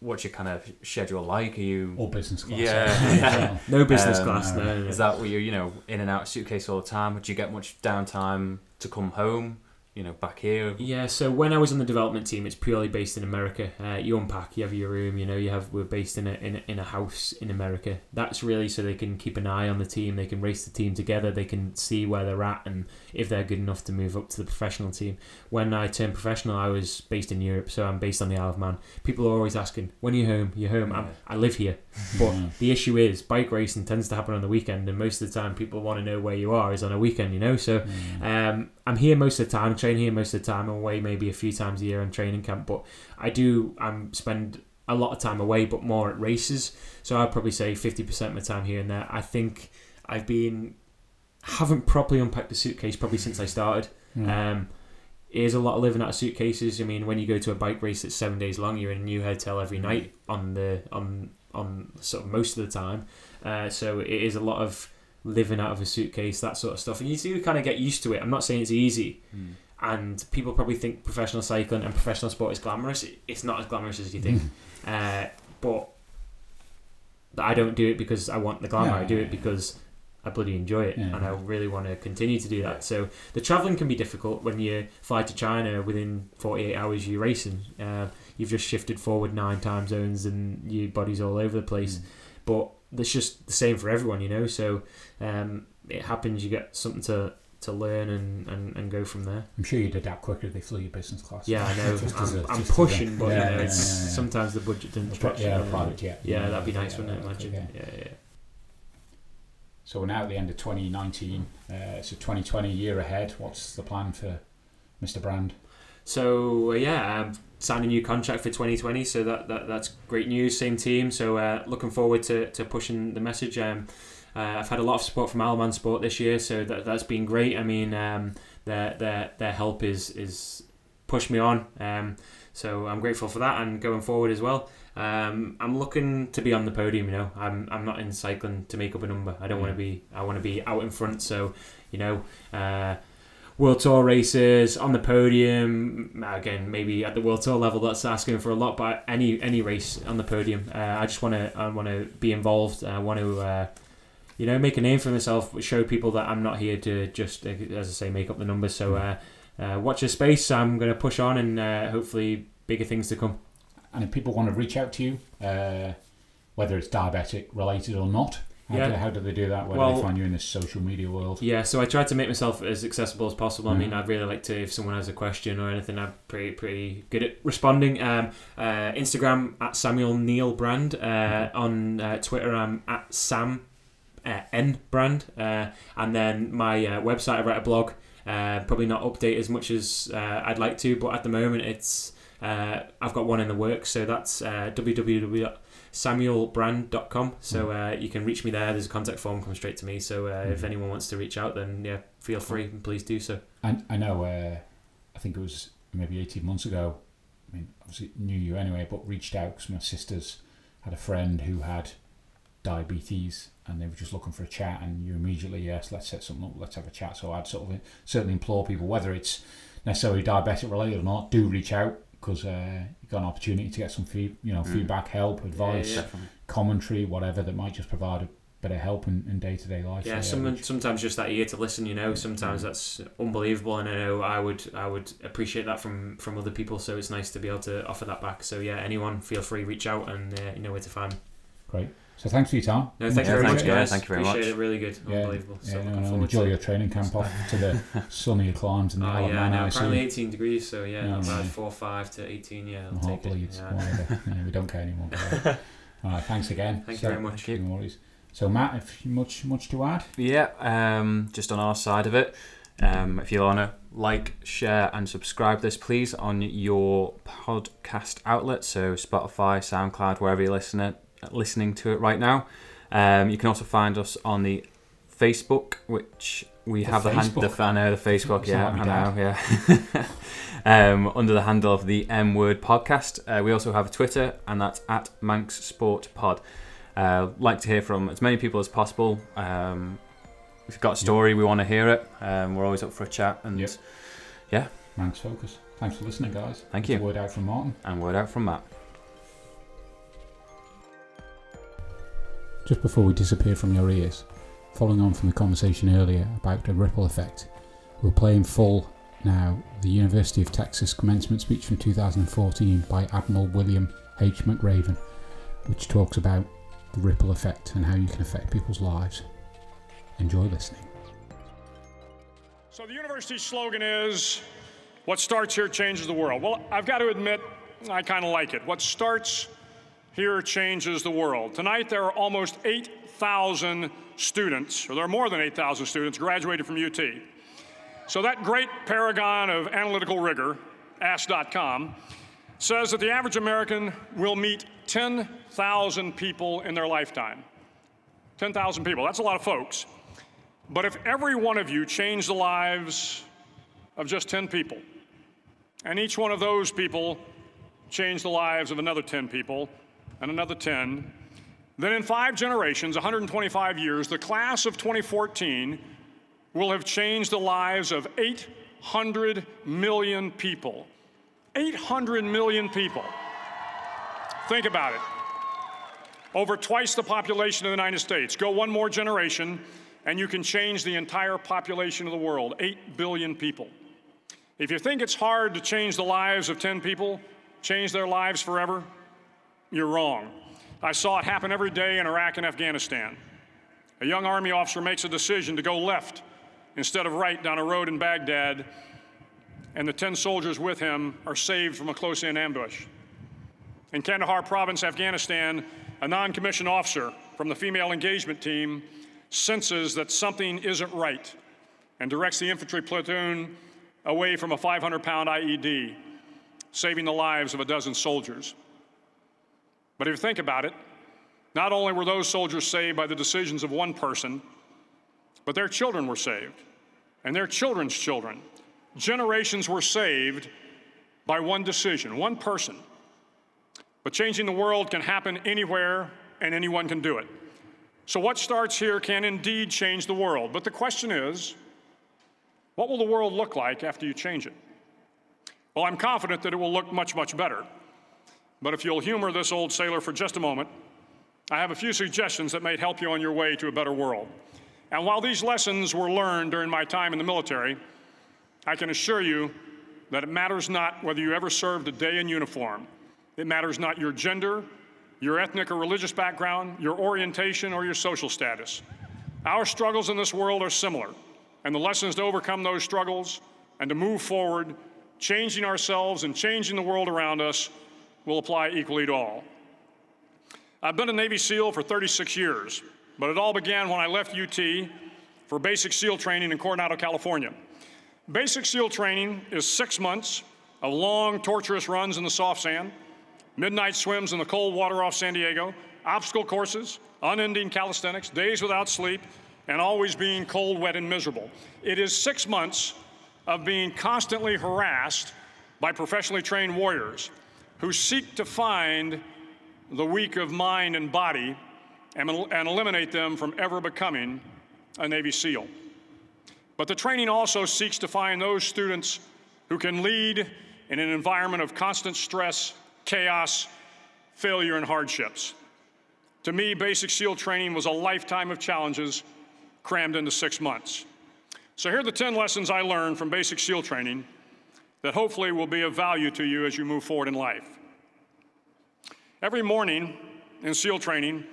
What's your kind of schedule like? Are you? All business class. Yeah. yeah. No business Um, class, no, no, no. Is that where you're, you know, in and out of suitcase all the time? Do you get much downtime to come home? You know, back here. Yeah, so when I was on the development team, it's purely based in America. Uh, you unpack, you have your room, you know, you have we're based in a, in a in a house in America. That's really so they can keep an eye on the team, they can race the team together, they can see where they're at, and if they're good enough to move up to the professional team. When I turned professional, I was based in Europe, so I'm based on the Isle of Man. People are always asking, "When are you home? You're home." I'm, I live here, but the issue is bike racing tends to happen on the weekend, and most of the time, people want to know where you are is on a weekend, you know. So. Um, I'm here most of the time, train here most of the time, I'm away maybe a few times a year on training camp, but I do um, spend a lot of time away, but more at races. So I'd probably say 50% of my time here and there. I think I've been, haven't properly unpacked a suitcase probably since I started. Yeah. Um, it is a lot of living out of suitcases. I mean, when you go to a bike race that's seven days long, you're in a new hotel every night on the on on sort of most of the time. Uh, so it is a lot of living out of a suitcase, that sort of stuff, and you do kind of get used to it. I'm not saying it's easy, Mm. and people probably think professional cycling and professional sport is glamorous. It's not as glamorous as you think, uh, but I don't do it because I want the glamour. I do it because I bloody enjoy it, Yeah. and I really want to continue to do that. So the traveling can be difficult when you fly to China within 48 hours. You're racing. Uh, you've just shifted forward nine time zones, and your body's all over the place. But that's just the same for everyone, you know. So um, it happens. You get something to to learn and, and, and go from there. I'm sure you'd adapt quicker if they flew your business class. Yeah, I know. I'm, a- I'm just as a- pushing, but Yeah, you know, yeah, yeah, yeah. sometimes the budget pri- stretch. yeah, a private jet. Yeah, that'd be nice, Yeah, wouldn't it? Imagine. yeah. Yeah, yeah. So we're now at the end of 2019. Uh, so 2020 year ahead. What's the plan for Mr. Brand? So uh, yeah, um, signed a new contract for 2020. So that, that that's great news. Same team. So uh, looking forward to, to pushing the message. Um, uh, I've had a lot of support from Alman Sport this year, so that that's been great. I mean, um, their their their help is is pushed me on. Um, so I'm grateful for that, and going forward as well. Um, I'm looking to be on the podium. You know, I'm I'm not in cycling to make up a number. I don't want to be. I want to be out in front. So, you know. Uh, World Tour races on the podium again. Maybe at the World Tour level, that's asking for a lot. But any any race on the podium, uh, I just want to I want to be involved. I want to uh, you know make a name for myself. Show people that I'm not here to just uh, as I say make up the numbers. So uh, uh, watch your space. I'm going to push on and uh, hopefully bigger things to come. And if people want to reach out to you, whether it's diabetic related or not, how, Yeah. do, how do they do that? Where do they find you in this social media world? Yeah, so I try to make myself as accessible as possible. I Mhm. mean, I'd really like to, if someone has a question or anything, I'm pretty pretty good at responding. Um, uh, Instagram at Samuel Neal Brand. Uh, on uh, Twitter, I'm at Sam uh, N Brand. Uh, and then my uh, website, I write a blog. Probably not update as much as uh, I'd like to, but at the moment, it's uh, I've got one in the works. So that's uh, www.samuelbrand.com. So uh, you can reach me there. There's a contact form, come straight to me. So uh, if Mhm. anyone wants to reach out, then yeah, feel free and please do so. I, I know, uh, I think it was maybe 18 months ago. I mean, obviously knew you anyway, but reached out because my sisters had a friend who had diabetes and they were just looking for a chat. And you immediately, yes, let's set something up, let's have a chat. So I'd sort of certainly implore people, whether it's necessarily diabetic related or not, do reach out because uh, you've got an opportunity to get some feed, you know, Mm. feedback, help, advice, yeah. Definitely. commentary, whatever that might just provide a bit of help in, in day-to-day life. Yeah, So, someone, sometimes just that ear to listen. You know, sometimes that's unbelievable, and I know I would I would appreciate that from from other people. So it's nice to be able to offer that back. So yeah, anyone feel free reach out and uh, you know where to find. Great. So thanks for your time. No, thank you Yeah, very thanks, much, guys. guys. Thank you very Appreciate much. it. Really good. Yeah, Unbelievable. So yeah, no, looking no, forward enjoy to your it. training camp off to the sunnier climes in the Oh, Isle yeah, Man. no, apparently 18 degrees, so yeah, Yeah, not bad. yeah. 4 5 to 18, yeah. I'll My heart take it. bleeds. Yeah. whatever. Yeah, we don't care anymore. All right, thanks again. Thank So- you very much. no worries. So Matt, if you much much to add? Yeah, um, just on our side of it, um, if you want to like, share, and subscribe this, please, on your podcast outlet, so Spotify, SoundCloud, wherever you're listening listening to it right now. Um, you can also find us on the Facebook, which we The have the, hand, the Facebook? I know the Facebook, yeah, like I know, yeah. um, under the handle of the M Word Podcast. Uh, we also have a Twitter, and that's at Manx Sport Pod. Uh, like to hear from as many people as possible. Um, if you've got a story, we want to hear it. Um, we're always up for a chat, and Yep. Manx Focus. Thanks for listening, guys. Thank you. Word out from Martin. and word out from Matt. Just before we disappear from your ears, following on from the conversation earlier about the ripple effect, we'll play in full now the University of Texas commencement speech from 2014 by Admiral William H. McRaven, which talks about the ripple effect and how you can affect people's lives. Enjoy listening. So the university's slogan is, what starts here changes the world. Well, I've got to admit, I kind of like it. What starts here changes the world. Tonight there are almost 8,000 students, or there are more than 8,000 students graduated from UT. So that great paragon of analytical rigor, Ask.com, says that the average American will meet 10,000 people in their lifetime. 10,000 people, that's a lot of folks. But if every one of you changed the lives of just 10 people, and each one of those people changed the lives of another 10 people, and another 10, then in five generations, 125 years, the class of 2014 will have changed the lives of 800 million people. 800 million people. Think about it. Over twice the population of the United States. Go one more generation, and you can change the entire population of the world 8 billion people. If you think it's hard to change the lives of 10 people, change their lives forever, you're wrong. I saw it happen every day in Iraq and Afghanistan. A young Army officer makes a decision to go left instead of right down a road in Baghdad, and the 10 soldiers with him are saved from a close in ambush. In Kandahar province, Afghanistan, a non commissioned officer from the female engagement team senses that something isn't right and directs the infantry platoon away from a 500 pound IED, saving the lives of a dozen soldiers. But if you think about it, not only were those soldiers saved by the decisions of one person, but their children were saved, and their children's children. Generations were saved by one decision, one person. But changing the world can happen anywhere, and anyone can do it. So, what starts here can indeed change the world. But the question is what will the world look like after you change it? Well, I'm confident that it will look much, much better. But if you'll humor this old sailor for just a moment, I have a few suggestions that may help you on your way to a better world. And while these lessons were learned during my time in the military, I can assure you that it matters not whether you ever served a day in uniform. It matters not your gender, your ethnic or religious background, your orientation, or your social status. Our struggles in this world are similar, and the lessons to overcome those struggles and to move forward, changing ourselves and changing the world around us, will apply equally to all. I've been a Navy SEAL for 36 years, but it all began when I left UT for basic SEAL training in Coronado, California. Basic SEAL training is six months of long, torturous runs in the soft sand, midnight swims in the cold water off San Diego, obstacle courses, unending calisthenics, days without sleep, and always being cold, wet, and miserable. It is six months of being constantly harassed by professionally trained warriors who seek to find the weak of mind and body and, and eliminate them from ever becoming a Navy SEAL. But the training also seeks to find those students who can lead in an environment of constant stress, chaos, failure, and hardships. To me, basic SEAL training was a lifetime of challenges crammed into six months. So here are the 10 lessons I learned from basic SEAL training that hopefully will be of value to you as you move forward in life. Every morning in SEAL training,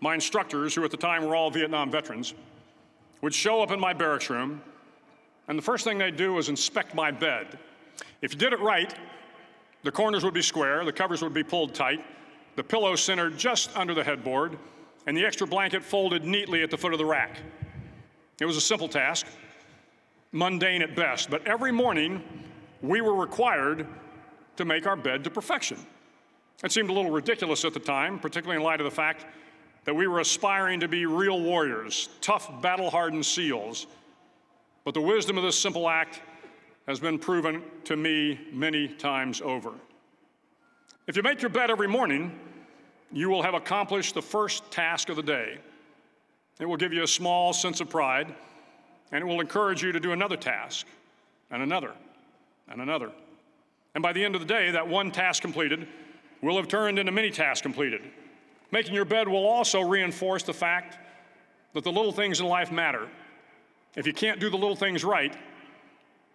my instructors, who at the time were all Vietnam veterans, would show up in my barracks room, and the first thing they'd do was inspect my bed. If you did it right, the corners would be square, the covers would be pulled tight, the pillow centered just under the headboard, and the extra blanket folded neatly at the foot of the rack. It was a simple task, mundane at best, but every morning we were required to make our bed to perfection. It seemed a little ridiculous at the time, particularly in light of the fact that we were aspiring to be real warriors, tough, battle hardened SEALs. But the wisdom of this simple act has been proven to me many times over. If you make your bed every morning, you will have accomplished the first task of the day. It will give you a small sense of pride, and it will encourage you to do another task, and another, and another. And by the end of the day, that one task completed will have turned into many tasks completed. Making your bed will also reinforce the fact that the little things in life matter. If you can't do the little things right,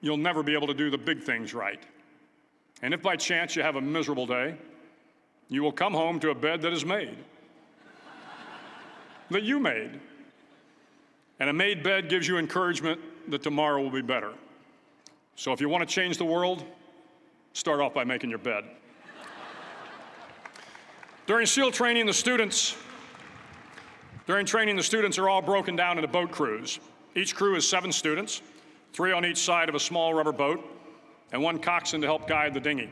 you'll never be able to do the big things right. And if by chance you have a miserable day, you will come home to a bed that is made, that you made. And a made bed gives you encouragement that tomorrow will be better. So if you want to change the world, start off by making your bed. During SEAL training, the students during training, the students are all broken down into boat crews. Each crew is seven students, three on each side of a small rubber boat, and one coxswain to help guide the dinghy.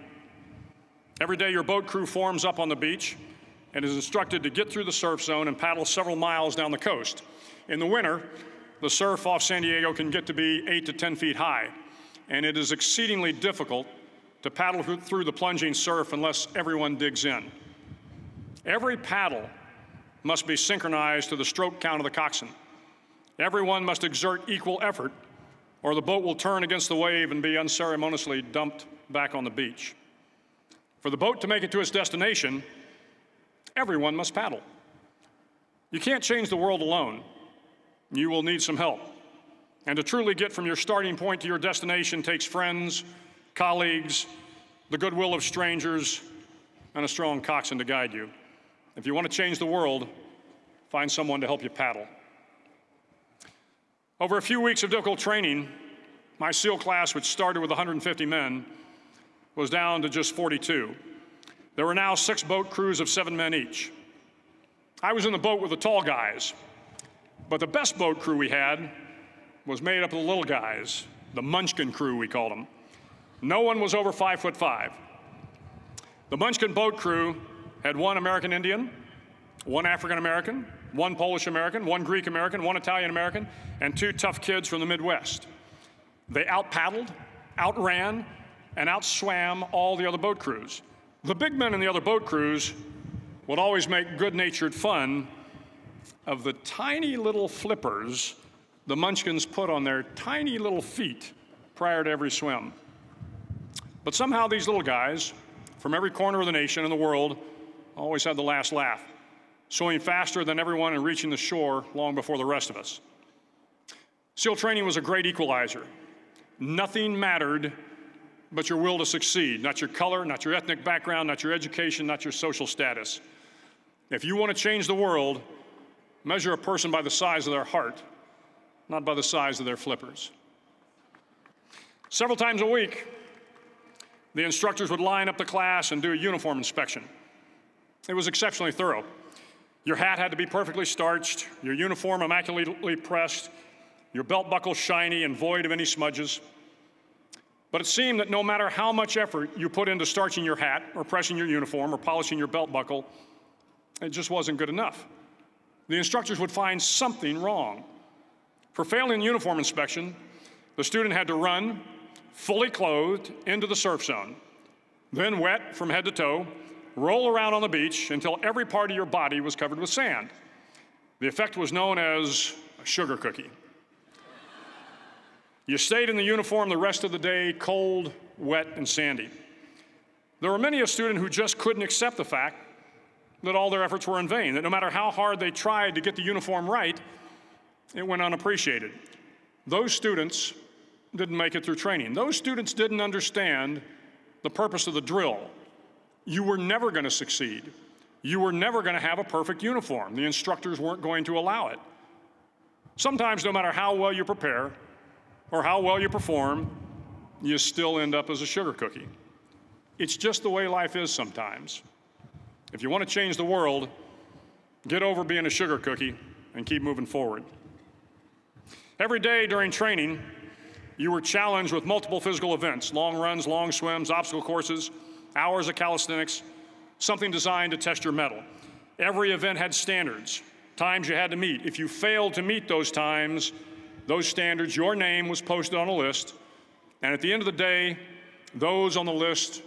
Every day, your boat crew forms up on the beach and is instructed to get through the surf zone and paddle several miles down the coast. In the winter, the surf off San Diego can get to be 8 to 10 feet high, and it is exceedingly difficult to paddle through the plunging surf unless everyone digs in. Every paddle must be synchronized to the stroke count of the coxswain. Everyone must exert equal effort, or the boat will turn against the wave and be unceremoniously dumped back on the beach. For the boat to make it to its destination, everyone must paddle. You can't change the world alone. You will need some help. And to truly get from your starting point to your destination takes friends, colleagues, the goodwill of strangers, and a strong coxswain to guide you. If you want to change the world, find someone to help you paddle. Over a few weeks of difficult training, my SEAL class, which started with 150 men, was down to just 42. There were now six boat crews of seven men each. I was in the boat with the tall guys, but the best boat crew we had was made up of the little guys, the Munchkin crew, we called them. No one was over five foot five. The Munchkin boat crew had one American Indian, one African American, one Polish American, one Greek American, one Italian American, and two tough kids from the Midwest. They out paddled, outran, and outswam all the other boat crews. The big men in the other boat crews would always make good natured fun of the tiny little flippers the munchkins put on their tiny little feet prior to every swim. But somehow these little guys from every corner of the nation and the world always had the last laugh, swimming faster than everyone and reaching the shore long before the rest of us. SEAL training was a great equalizer. Nothing mattered but your will to succeed, not your color, not your ethnic background, not your education, not your social status. If you want to change the world, measure a person by the size of their heart, not by the size of their flippers. Several times a week, the instructors would line up the class and do a uniform inspection. It was exceptionally thorough. Your hat had to be perfectly starched, your uniform immaculately pressed, your belt buckle shiny and void of any smudges. But it seemed that no matter how much effort you put into starching your hat, or pressing your uniform, or polishing your belt buckle, it just wasn't good enough. The instructors would find something wrong. For failing uniform inspection, the student had to run, fully clothed, into the surf zone, then wet from head to toe, roll around on the beach until every part of your body was covered with sand. The effect was known as a sugar cookie. You stayed in the uniform the rest of the day, cold, wet, and sandy. There were many a student who just couldn't accept the fact that all their efforts were in vain, that no matter how hard they tried to get the uniform right, it went unappreciated. Those students didn't make it through training. Those students didn't understand the purpose of the drill, you were never going to succeed. you were never going to have a perfect uniform. The instructors weren't going to allow it. Sometimes, no matter how well you prepare or how well you perform, you still end up as a sugar cookie. It's just the way life is sometimes. If you want to change the world, get over being a sugar cookie and keep moving forward. Every day during training, you were challenged with multiple physical events long runs, long swims, obstacle courses, hours of calisthenics, something designed to test your mettle. Every event had standards, times you had to meet. If you failed to meet those times, those standards, your name was posted on a list, and at the end of the day, those on the list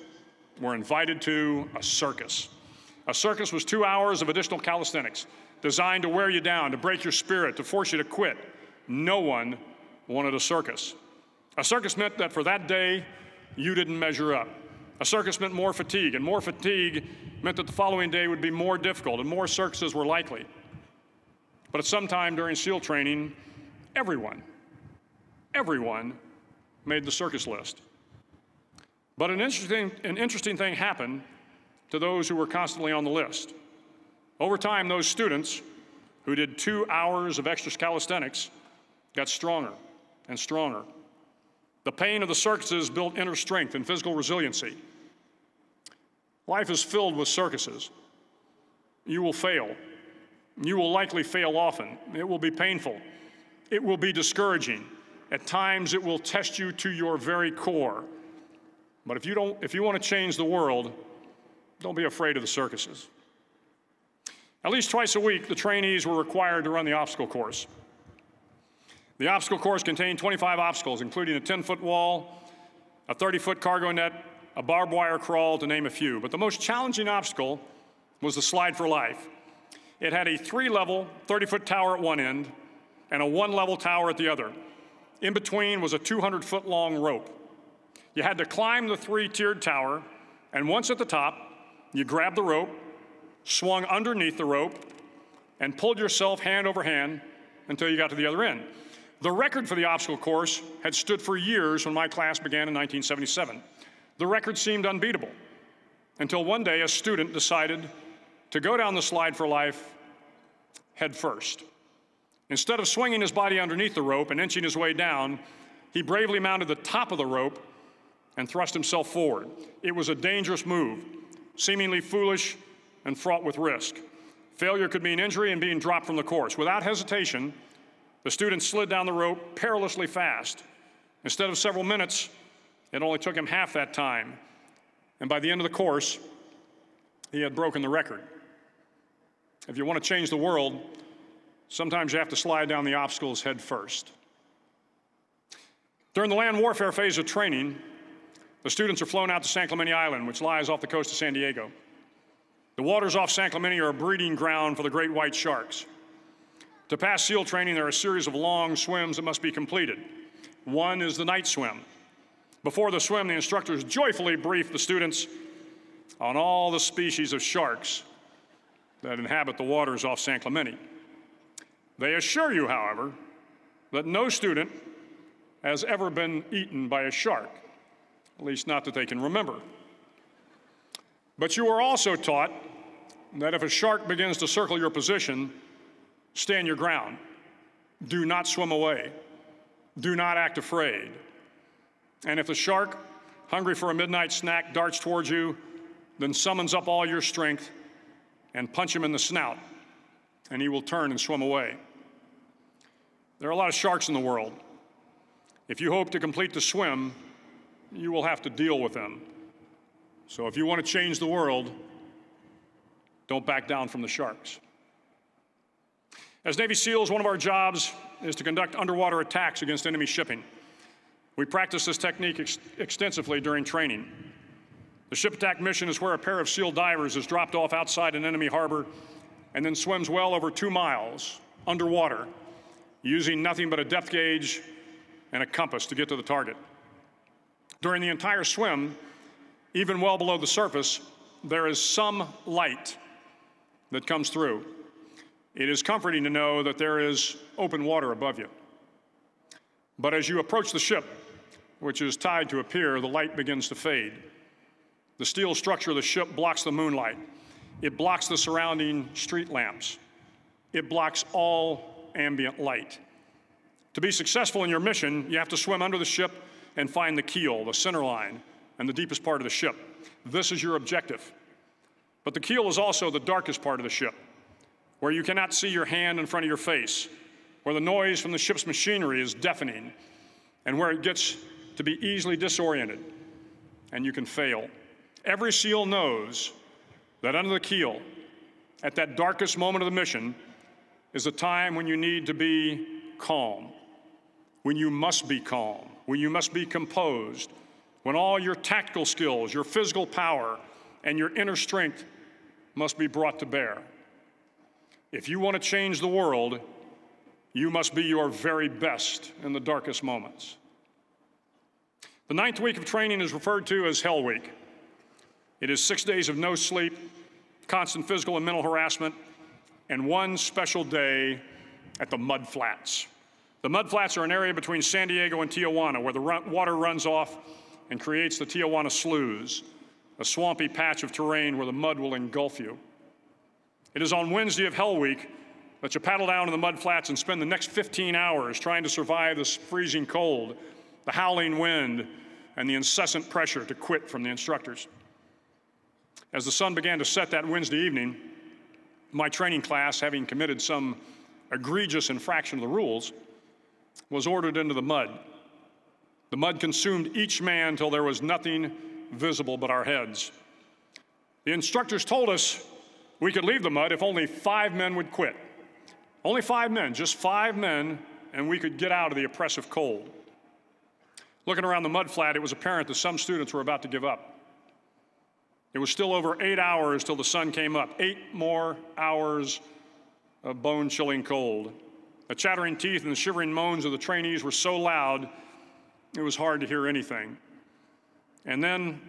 were invited to a circus. A circus was two hours of additional calisthenics designed to wear you down, to break your spirit, to force you to quit. No one wanted a circus. A circus meant that for that day, you didn't measure up. A circus meant more fatigue, and more fatigue meant that the following day would be more difficult, and more circuses were likely. But at some time during SEAL training, everyone, everyone made the circus list. But an interesting, an interesting thing happened to those who were constantly on the list. Over time, those students who did two hours of extra calisthenics got stronger and stronger. The pain of the circuses built inner strength and physical resiliency. Life is filled with circuses. You will fail. You will likely fail often. It will be painful. It will be discouraging. At times, it will test you to your very core. But if you, don't, if you want to change the world, don't be afraid of the circuses. At least twice a week, the trainees were required to run the obstacle course. The obstacle course contained 25 obstacles, including a 10 foot wall, a 30 foot cargo net, a barbed wire crawl, to name a few. But the most challenging obstacle was the slide for life. It had a three level, 30 foot tower at one end and a one level tower at the other. In between was a 200 foot long rope. You had to climb the three tiered tower, and once at the top, you grabbed the rope, swung underneath the rope, and pulled yourself hand over hand until you got to the other end. The record for the obstacle course had stood for years when my class began in 1977. The record seemed unbeatable until one day a student decided to go down the slide for life head first. Instead of swinging his body underneath the rope and inching his way down, he bravely mounted the top of the rope and thrust himself forward. It was a dangerous move, seemingly foolish and fraught with risk. Failure could mean injury and being dropped from the course. Without hesitation, the student slid down the rope perilously fast. Instead of several minutes, it only took him half that time. And by the end of the course, he had broken the record. If you want to change the world, sometimes you have to slide down the obstacles head first. During the land warfare phase of training, the students are flown out to San Clemente Island, which lies off the coast of San Diego. The waters off San Clemente are a breeding ground for the great white sharks. To pass SEAL training, there are a series of long swims that must be completed. One is the night swim. Before the swim, the instructors joyfully brief the students on all the species of sharks that inhabit the waters off San Clemente. They assure you, however, that no student has ever been eaten by a shark, at least not that they can remember. But you are also taught that if a shark begins to circle your position, stand your ground. Do not swim away. Do not act afraid. And if the shark, hungry for a midnight snack, darts towards you, then summons up all your strength and punch him in the snout, and he will turn and swim away. There are a lot of sharks in the world. If you hope to complete the swim, you will have to deal with them. So if you want to change the world, don't back down from the sharks. As Navy SEALs, one of our jobs is to conduct underwater attacks against enemy shipping. We practice this technique ex- extensively during training. The ship attack mission is where a pair of SEAL divers is dropped off outside an enemy harbor and then swims well over two miles underwater using nothing but a depth gauge and a compass to get to the target. During the entire swim, even well below the surface, there is some light that comes through. It is comforting to know that there is open water above you. But as you approach the ship, which is tied to a pier, the light begins to fade. The steel structure of the ship blocks the moonlight. It blocks the surrounding street lamps. It blocks all ambient light. To be successful in your mission, you have to swim under the ship and find the keel, the center line, and the deepest part of the ship. This is your objective. But the keel is also the darkest part of the ship, where you cannot see your hand in front of your face, where the noise from the ship's machinery is deafening, and where it gets to be easily disoriented, and you can fail. Every SEAL knows that under the keel, at that darkest moment of the mission, is a time when you need to be calm, when you must be calm, when you must be composed, when all your tactical skills, your physical power, and your inner strength must be brought to bear. If you want to change the world, you must be your very best in the darkest moments. The ninth week of training is referred to as Hell Week. It is six days of no sleep, constant physical and mental harassment, and one special day at the Mud Flats. The Mud Flats are an area between San Diego and Tijuana where the run- water runs off and creates the Tijuana Sloughs, a swampy patch of terrain where the mud will engulf you. It is on Wednesday of Hell Week that you paddle down to the mud flats and spend the next 15 hours trying to survive this freezing cold, the howling wind, and the incessant pressure to quit from the instructors. As the sun began to set that Wednesday evening, my training class, having committed some egregious infraction of the rules, was ordered into the mud. The mud consumed each man till there was nothing visible but our heads. The instructors told us we could leave the mud if only five men would quit. Only five men, just five men, and we could get out of the oppressive cold. Looking around the mud flat, it was apparent that some students were about to give up. It was still over eight hours till the sun came up. Eight more hours of bone chilling cold. The chattering teeth and the shivering moans of the trainees were so loud, it was hard to hear anything. And then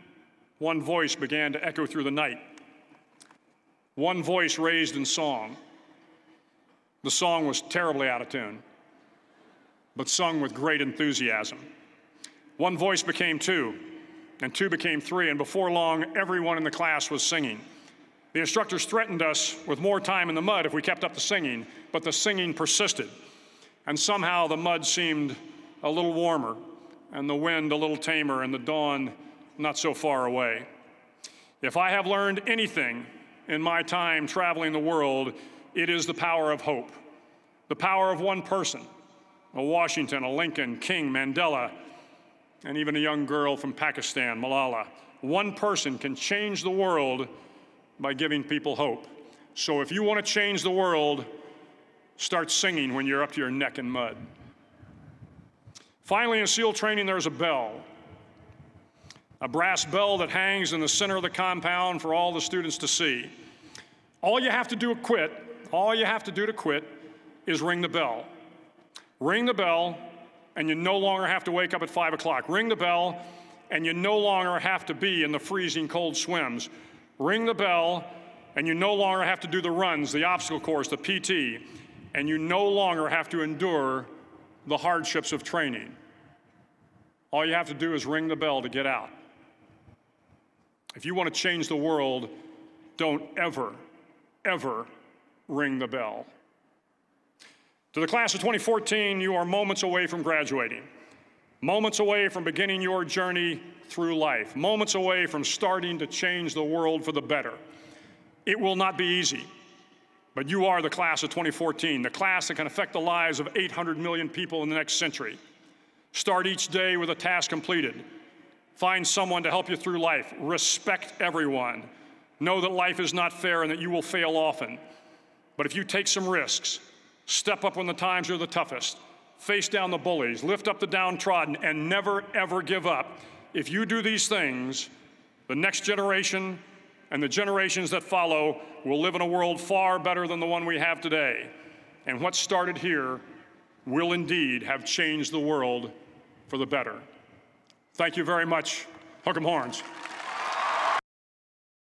one voice began to echo through the night. One voice raised in song. The song was terribly out of tune, but sung with great enthusiasm. One voice became two, and two became three, and before long, everyone in the class was singing. The instructors threatened us with more time in the mud if we kept up the singing, but the singing persisted. And somehow the mud seemed a little warmer, and the wind a little tamer, and the dawn not so far away. If I have learned anything in my time traveling the world, it is the power of hope, the power of one person a Washington, a Lincoln, King, Mandela, and even a young girl from Pakistan, Malala. One person can change the world by giving people hope. So if you want to change the world, start singing when you're up to your neck in mud. Finally, in SEAL training, there's a bell. A brass bell that hangs in the center of the compound for all the students to see. All you have to do to quit, all you have to do to quit is ring the bell. Ring the bell, and you no longer have to wake up at 5 o'clock. Ring the bell, and you no longer have to be in the freezing cold swims. Ring the bell, and you no longer have to do the runs, the obstacle course, the PT, and you no longer have to endure the hardships of training. All you have to do is ring the bell to get out. If you want to change the world, don't ever, ever ring the bell. To the class of 2014, you are moments away from graduating, moments away from beginning your journey through life, moments away from starting to change the world for the better. It will not be easy, but you are the class of 2014, the class that can affect the lives of 800 million people in the next century. Start each day with a task completed. Find someone to help you through life. Respect everyone. Know that life is not fair and that you will fail often. But if you take some risks, Step up when the times are the toughest. Face down the bullies, lift up the downtrodden, and never, ever give up. If you do these things, the next generation and the generations that follow will live in a world far better than the one we have today. And what started here will indeed have changed the world for the better. Thank you very much. Hook 'em horns.